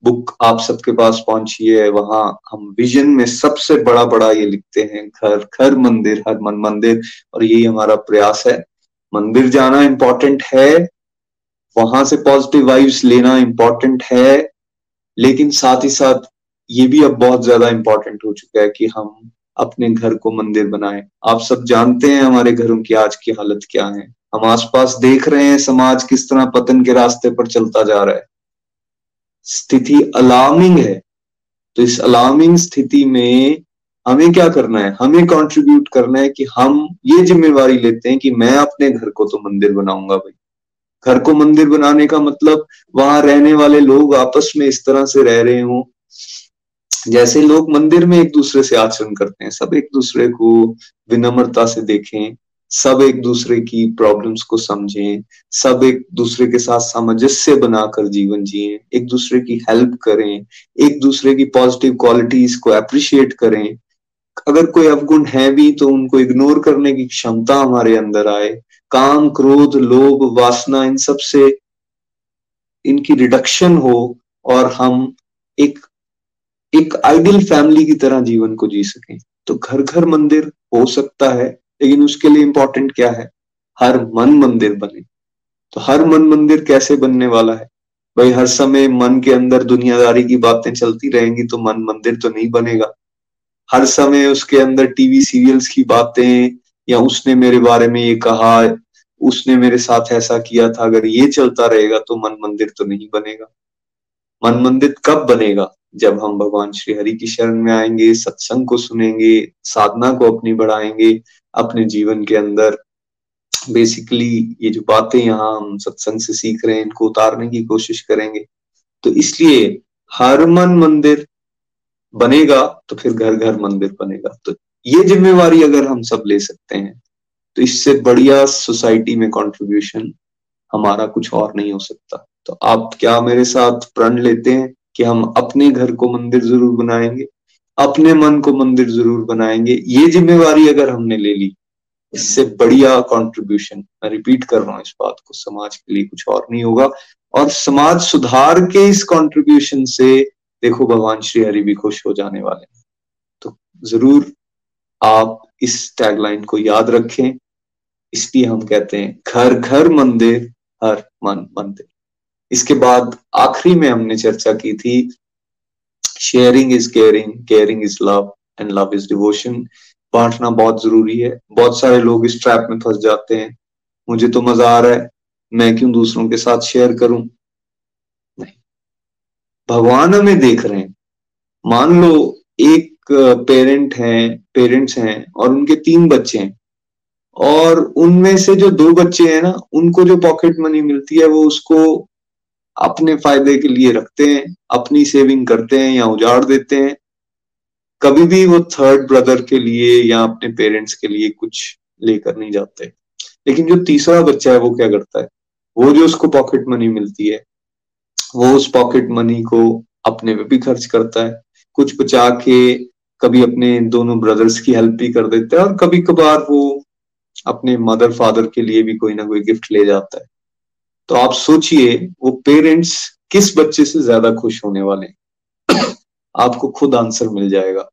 बुक आप सबके पास पहुँची है। वहाँ हम विजन में सबसे बड़ा बड़ा ये लिखते हैं। घर घर मंदिर, हर मन मंदिर और यही हमारा प्रयास है। मंदिर जाना इंपॉर्टेंट है। वहाँ से पॉजिटिव वाइब्स लेना इंपॉर्टेंट है। लेकिन साथ ही साथ ये भी अब बहुत ज़्यादा इंपॉर्टेंट हो चुका है कि हम अपने घर को मंदिर बनाएँ। आप सब जानते हैं हमारे घरों की आज की हालत क्या है। हम आसपास देख रहे हैं समाज किस तरह पतन के रास्ते पर चलता जा रहा है। स्थिति अलार्मिंग है। तो इस अलार्मिंग स्थिति में हमें क्या करना है? हमें कंट्रीब्यूट करना है कि हम ये जिम्मेवारी लेते हैं कि मैं अपने घर को तो मंदिर बनाऊँगा भाई। घर को मंदिर बनाने का मतलब वहाँ रहने वाले लोग आपस में इस तरह से रह रहे हों। जैसे लोग मंदिर में एक दूसरे से आचरण करते हैं, सब एक दूसरे को विनम्रता से देखें, सब एक दूसरे की प्रॉब्लम्स को समझें, सब एक दूसरे के साथ सामंजस्य बनाकर जीवन जिए, एक दूसरे की हेल्प करें, एक दूसरे की पॉजिटिव क्वालिटीज को अप्रिशिएट करें। अगर कोई अवगुण है भी तो उनको इग्नोर करने की क्षमता हमारे अंदर आए। काम, क्रोध, लोभ, वासना, इन सबसे इनकी रिडक्शन हो और हम एक एक आइडियल फैमिली की तरह जीवन को जी सकें। तो घर घर मंदिर हो सकता है, लेकिन उसके लिए इंपॉर्टेंट क्या है? हर मन मंदिर बने। तो हर मन मंदिर कैसे बनने वाला है? भाई, हर समय मन के अंदर दुनियादारी की बातें चलती रहेंगी तो मन मंदिर तो नहीं बनेगा। हर समय उसके अंदर टीवी सीरियल्स की बातें, या उसने मेरे बारे में ये कहा, उसने मेरे साथ ऐसा किया था, अगर ये चलता रहेगा तो मन मंदिर तो नहीं बनेगा। मन मंदिर कब बनेगा? जब हम भगवान श्री हरि की शरण में आएँगे, सत्संग को सुनेंगे, साधना को अपनी बढ़ाएँगे, अपने जीवन के अंदर बेसिकली ये जो बातें यहाँ हम सत्संग से सीख रहे हैं, इनको उतारने की कोशिश करेंगे। तो इसलिए हर मन मंदिर बनेगा तो फिर घर घर मंदिर बनेगा। तो ये जिम्मेवारी अगर हम सब ले सकते हैं तो इससे बढ़िया सोसाइटी में कंट्रीब्यूशन हमारा कुछ और नहीं हो सकता। तो आप क्या मेरे साथ प्रण लेते हैं? कि हम अपने घर को मंदिर ज़रूर बनाएँगे, अपने मन को मंदिर ज़रूर बनाएँगे। ये जिम्मेवारी अगर हमने ले ली, इससे बढ़िया कंट्रीब्यूशन मैं रिपीट कर रहा हूँ इस बात को, समाज के लिए कुछ और नहीं होगा। और समाज सुधार के इस कंट्रीब्यूशन से देखो भगवान श्री हरि भी खुश हो जाने वाले हैं। तो ज़रूर आप इस टैगलाइन को याद रखें। इसलिए हम कहते हैं घर घर मंदिर, हर मन मंदिर। इसके बाद आखिरी में हमने चर्चा की थी sharing is caring caring is love and love is devotion बांटना बहुत ज़रूरी है। बहुत सारे लोग इस ट्रैप में फंस जाते हैं। मुझे तो मज़ा आ रहा है। मैं क्यों दूसरों के साथ शेयर करूँ? नहीं। भगवान हमें देख रहे हैं। मान लो एक पेरेंट है पेरेंट्स हैं और उनके तीन बच्चे हैं। और उनमें से जो दो बच्चे हैं ना, उनको जो पॉकेट मनी मिलती है, वो उसको अपने फ़ायदे के लिए रखते हैं, अपनी सेविंग करते हैं या उजाड़ देते हैं। कभी भी वो थर्ड ब्रदर के लिए या अपने पेरेंट्स के लिए कुछ लेकर नहीं जाते। लेकिन जो तीसरा बच्चा है, वो क्या करता है? वो जो उसको पॉकेट मनी मिलती है, वो उस पॉकेट मनी को अपने पे भी खर्च करता है। कुछ बचा के कभी अपने दोनों ब्रदर्स की हेल्प भी कर देता है और कभी कभार वो अपने मदर फादर के लिए भी कोई ना कोई गिफ्ट ले जाता है। तो आप सोचिए, वो पेरेंट्स किस बच्चे से ज़्यादा खुश होने वाले आपको खुद आंसर मिल जाएगा।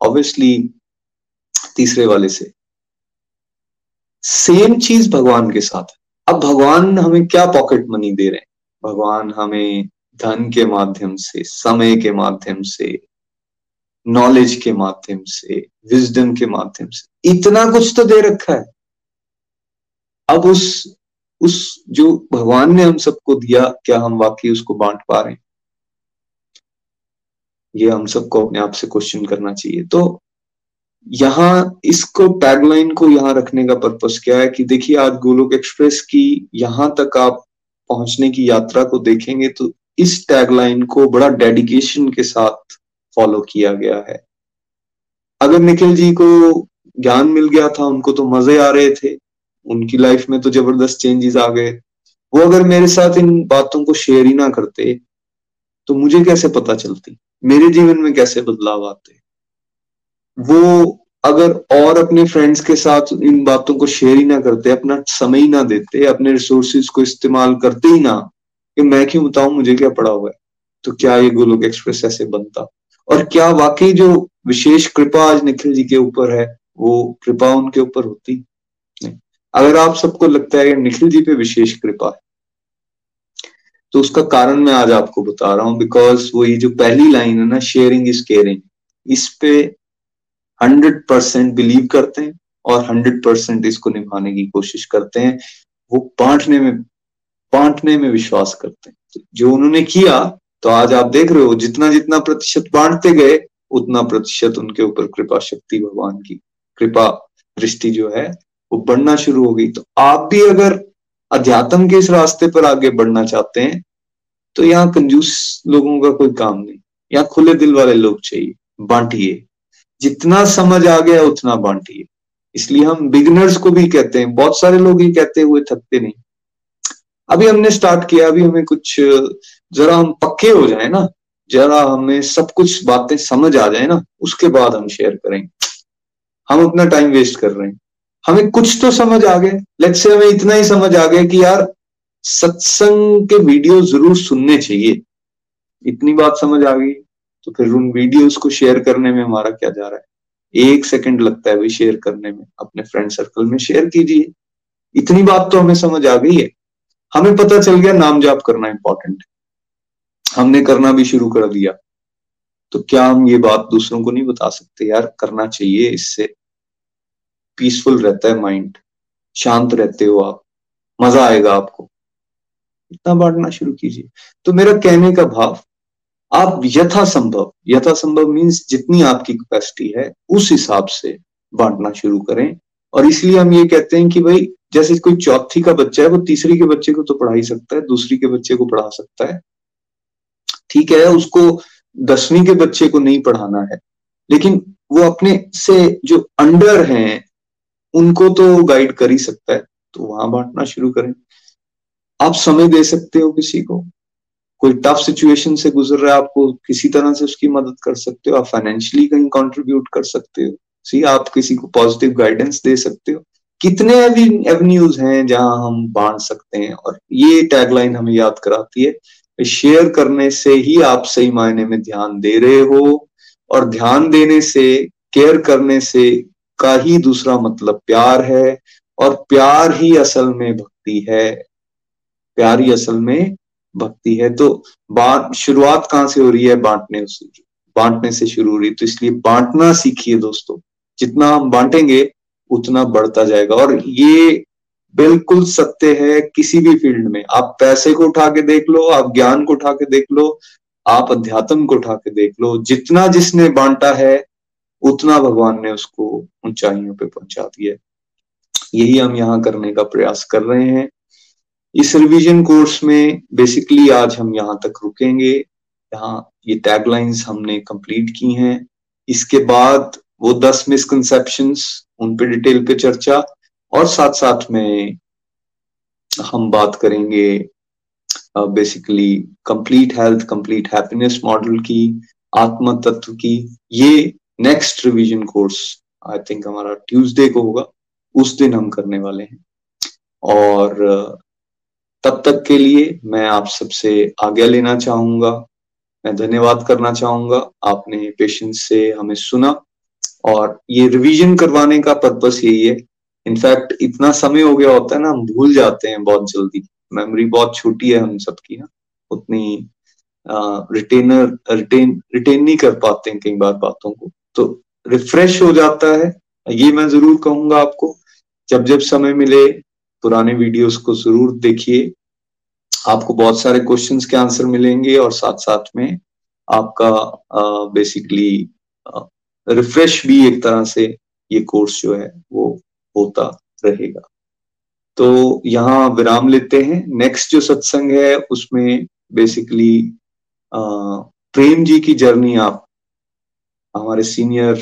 ऑब्वियसली तीसरे वाले से। सेम चीज़ भगवान के साथ। अब भगवान हमें क्या पॉकेट मनी दे रहे हैं? भगवान हमें धन के माध्यम से, समय के माध्यम से नॉलेज के माध्यम से विजडम के माध्यम से। इतना कुछ तो दे रखा है। अब उस उस जो भगवान ने हम सबको दिया, क्या हम वाकई उसको बांट पा रहे हैं? ये हम सबको अपने आप से क्वेश्चन करना चाहिए। तो यहाँ इसको टैगलाइन को यहाँ रखने का पर्पस क्या है कि देखिए, आज गोलोक एक्सप्रेस की यहाँ तक आप पहुँचने की यात्रा को देखेंगे तो इस टैगलाइन को बड़ा डेडिकेशन के साथ फॉलो किया गया है। अगर निखिल जी को ज्ञान मिल गया था, उनको तो मज़े आ रहे थे। उनकी लाइफ में तो ज़बरदस्त चेंजेस आ गए। वो अगर मेरे साथ इन बातों को शेयर ही ना करते तो मुझे कैसे पता चलती? मेरे जीवन में कैसे बदलाव आते? वो अगर और अपने फ्रेंड्स के साथ इन बातों को शेयर ही ना करते, अपना समय ही ना देते, अपने रिसोर्सेज को इस्तेमाल करते ही ना, कि मैं क्यों बताऊँ, मुझे क्या पड़ा हुआ है? तो क्या ये गोलोक एक्सप्रेस ऐसे बनता? और क्या वाकई जो विशेष कृपा आज निखिल जी के ऊपर है, वो कृपा उनके ऊपर होती? अगर आप सबको लगता है कि निखिल जी पे विशेष कृपा है तो उसका कारण मैं आज आपको बता रहा हूँ बिकॉज़ वो ये जो पहली लाइन है ना शेयरिंग इज़ केयरिंग इस पे हंड्रेड परसेंट बिलीव करते हैं और हंड्रेड परसेंट इसको निभाने की कोशिश करते हैं, वो बांटने में बांटने में विश्वास करते हैं। तो जो उन्होंने किया तो आज आप देख रहे हो, जितना जितना प्रतिशत बांटते गए, उतना प्रतिशत उनके ऊपर कृपा शक्ति भगवान की कृपा दृष्टि जो है वो बढ़ना शुरू हो गई। तो आप भी अगर अध्यात्म के इस रास्ते पर आगे बढ़ना चाहते हैं तो यहाँ कंजूस लोगों का कोई काम नहीं। यहाँ खुले दिल वाले लोग चाहिए, बांटिए। जितना समझ आ गया, उतना बांटिए। इसलिए हम बिगनर्स को भी कहते हैं। बहुत सारे लोग ही कहते हुए थकते नहीं। अभी हमने स्टार्ट किया, अभी हमें कुछ, जरा हम पक्के हो जाए ना, जरा हमें सब कुछ बातें समझ आ जाए ना, उसके बाद हम शेयर करेंगे हम अपना टाइम वेस्ट कर रहे हैं। हमें कुछ तो समझ आ गए। लेट से हमें इतना ही समझ आ गया कि यार, सत्संग के वीडियो ज़रूर सुनने चाहिए। इतनी बात समझ आ गई तो फिर उन वीडियोस को शेयर करने में हमारा क्या जा रहा है? एक सेकंड लगता है भाई शेयर करने में। अपने फ्रेंड सर्कल में शेयर कीजिए। इतनी बात तो हमें समझ आ गई है। हमें पता चल गया नाम जाप करना इंपॉर्टेंट है। हमने करना भी शुरू कर दिया। तो क्या हम ये बात दूसरों को नहीं बता सकते? यार, करना चाहिए इससे। पीसफुल रहता है माइंड शांत रहते हो आप, मज़ा आएगा आपको। इतना बांटना शुरू कीजिए। तो मेरा कहने का भाव, आप यथासंभव यथासंभव मीन्स जितनी आपकी कैपेसिटी है, उस हिसाब से बांटना शुरू करें। और इसलिए हम ये कहते हैं कि भाई, जैसे कोई चौथी का बच्चा है, वो तीसरी के बच्चे को तो पढ़ा ही सकता है, दूसरी के बच्चे को पढ़ा सकता है। ठीक है, उसको दसवीं के बच्चे को नहीं पढ़ाना है, लेकिन वो अपने से जो अंडर हैं उनको तो गाइड कर ही सकता है तो वहाँ बांटना शुरू करें। आप समय दे सकते हो किसी को। कोई टफ सिचुएशन से गुजर रहा है, आपको किसी तरह से उसकी मदद कर सकते हो, आप फाइनेंशियली कहीं कंट्रीब्यूट कर सकते हो। सी आप किसी को पॉजिटिव गाइडेंस दे सकते हो। कितने एवेन्यूज हैं जहाँ हम बांट सकते हैं, और ये टैगलाइन हमें याद कराती है शेयर करने से ही आप सही मायने में ध्यान दे रहे हो, और ध्यान देने से केयर करने से का ही दूसरा मतलब प्यार है और प्यार ही असल में भक्ति है। प्यार ही असल में भक्ति है। तो बांट, शुरुआत कहाँ से हो रही है? बांटने से बांटने से शुरू हो रही तो इसलिए बांटना सीखिए दोस्तों। जितना हम बांटेंगे, उतना बढ़ता जाएगा। और ये बिल्कुल सत्य है किसी भी फ़ील्ड में। आप पैसे को उठा के देख लो, आप ज्ञान को उठा के देख लो, आप अध्यात्म को उठा के देख लो। जितना जिसने बांटा है उतना भगवान ने उसको ऊंचाइयों पे पहुँचा दिया। यही हम यहाँ करने का प्रयास कर रहे हैं। इस रिवीजन कोर्स में बेसिकली आज हम यहाँ तक रुकेंगे। यहाँ ये टैगलाइंस हमने कंप्लीट की हैं। इसके बाद वो दस मिसकंसेप्शन उन पे डिटेल पे चर्चा और साथ साथ में हम बात करेंगे basically complete health complete happiness model की आत्म तत्व की। ये next revision course I think हमारा ट्यूसडे को होगा। उस दिन हम करने वाले हैं। और तब तक के लिए मैं आप सबसे आज्ञा लेना चाहूँगा। मैं धन्यवाद करना चाहूँगा। आपने पेशेंस से हमें सुना। और ये रिवीजन करवाने का पर्पस यही है। इनफैक्ट इतना समय हो गया होता है ना, हम भूल जाते हैं बहुत जल्दी। मेमोरी बहुत छोटी है हम सबकी ना। उतनी रिटेनर रिटेन रिटेन नहीं कर पाते हैं कई बार बातों को। तो रिफ्रेश हो जाता है। ये मैं ज़रूर कहूँगा आपको, जब जब समय मिले, पुराने वीडियोस को ज़रूर देखिए। आपको बहुत सारे क्वेश्चंस के आंसर मिलेंगे और साथ साथ में आपका बेसिकली रिफ्रेश भी एक तरह से ये कोर्स जो है, वो होता रहेगा। तो यहाँ विराम लेते हैं। नेक्स्ट जो सत्संग है, उसमें बेसिकली प्रेम जी की जर्नी आप हमारे सीनियर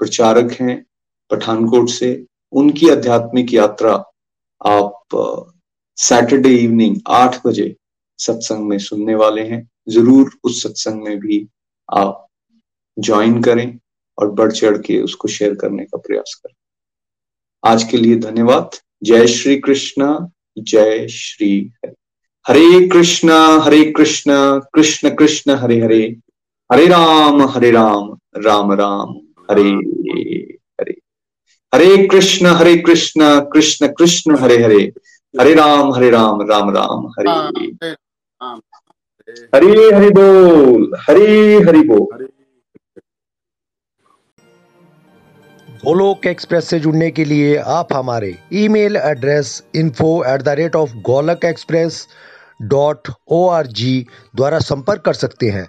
प्रचारक हैं पठानकोट से। उनकी आध्यात्मिक यात्रा आप सैटरडे इवनिंग आठ बजे सत्संग में सुनने वाले हैं। ज़रूर उस सत्संग में भी आप ज्वाइन करें और बढ़ चढ़ के उसको शेयर करने का प्रयास करें। आज के लिए धन्यवाद। जय श्री कृष्ण, जय श्री हरे। हरे कृष्ण हरे कृष्ण कृष्ण कृष्ण, हरे हरे। हरे राम हरे राम राम राम, हरे हरे। हरे कृष्ण हरे कृष्ण कृष्ण कृष्ण, हरे हरे। हरे राम हरे राम राम राम, हरे। हरे, हरि बोल, हरे, हरि बोल। गोलोक एक्सप्रेस से जुड़ने के लिए आप हमारे email address info at the rate of Golok Express dot O R G द्वारा संपर्क कर सकते हैं।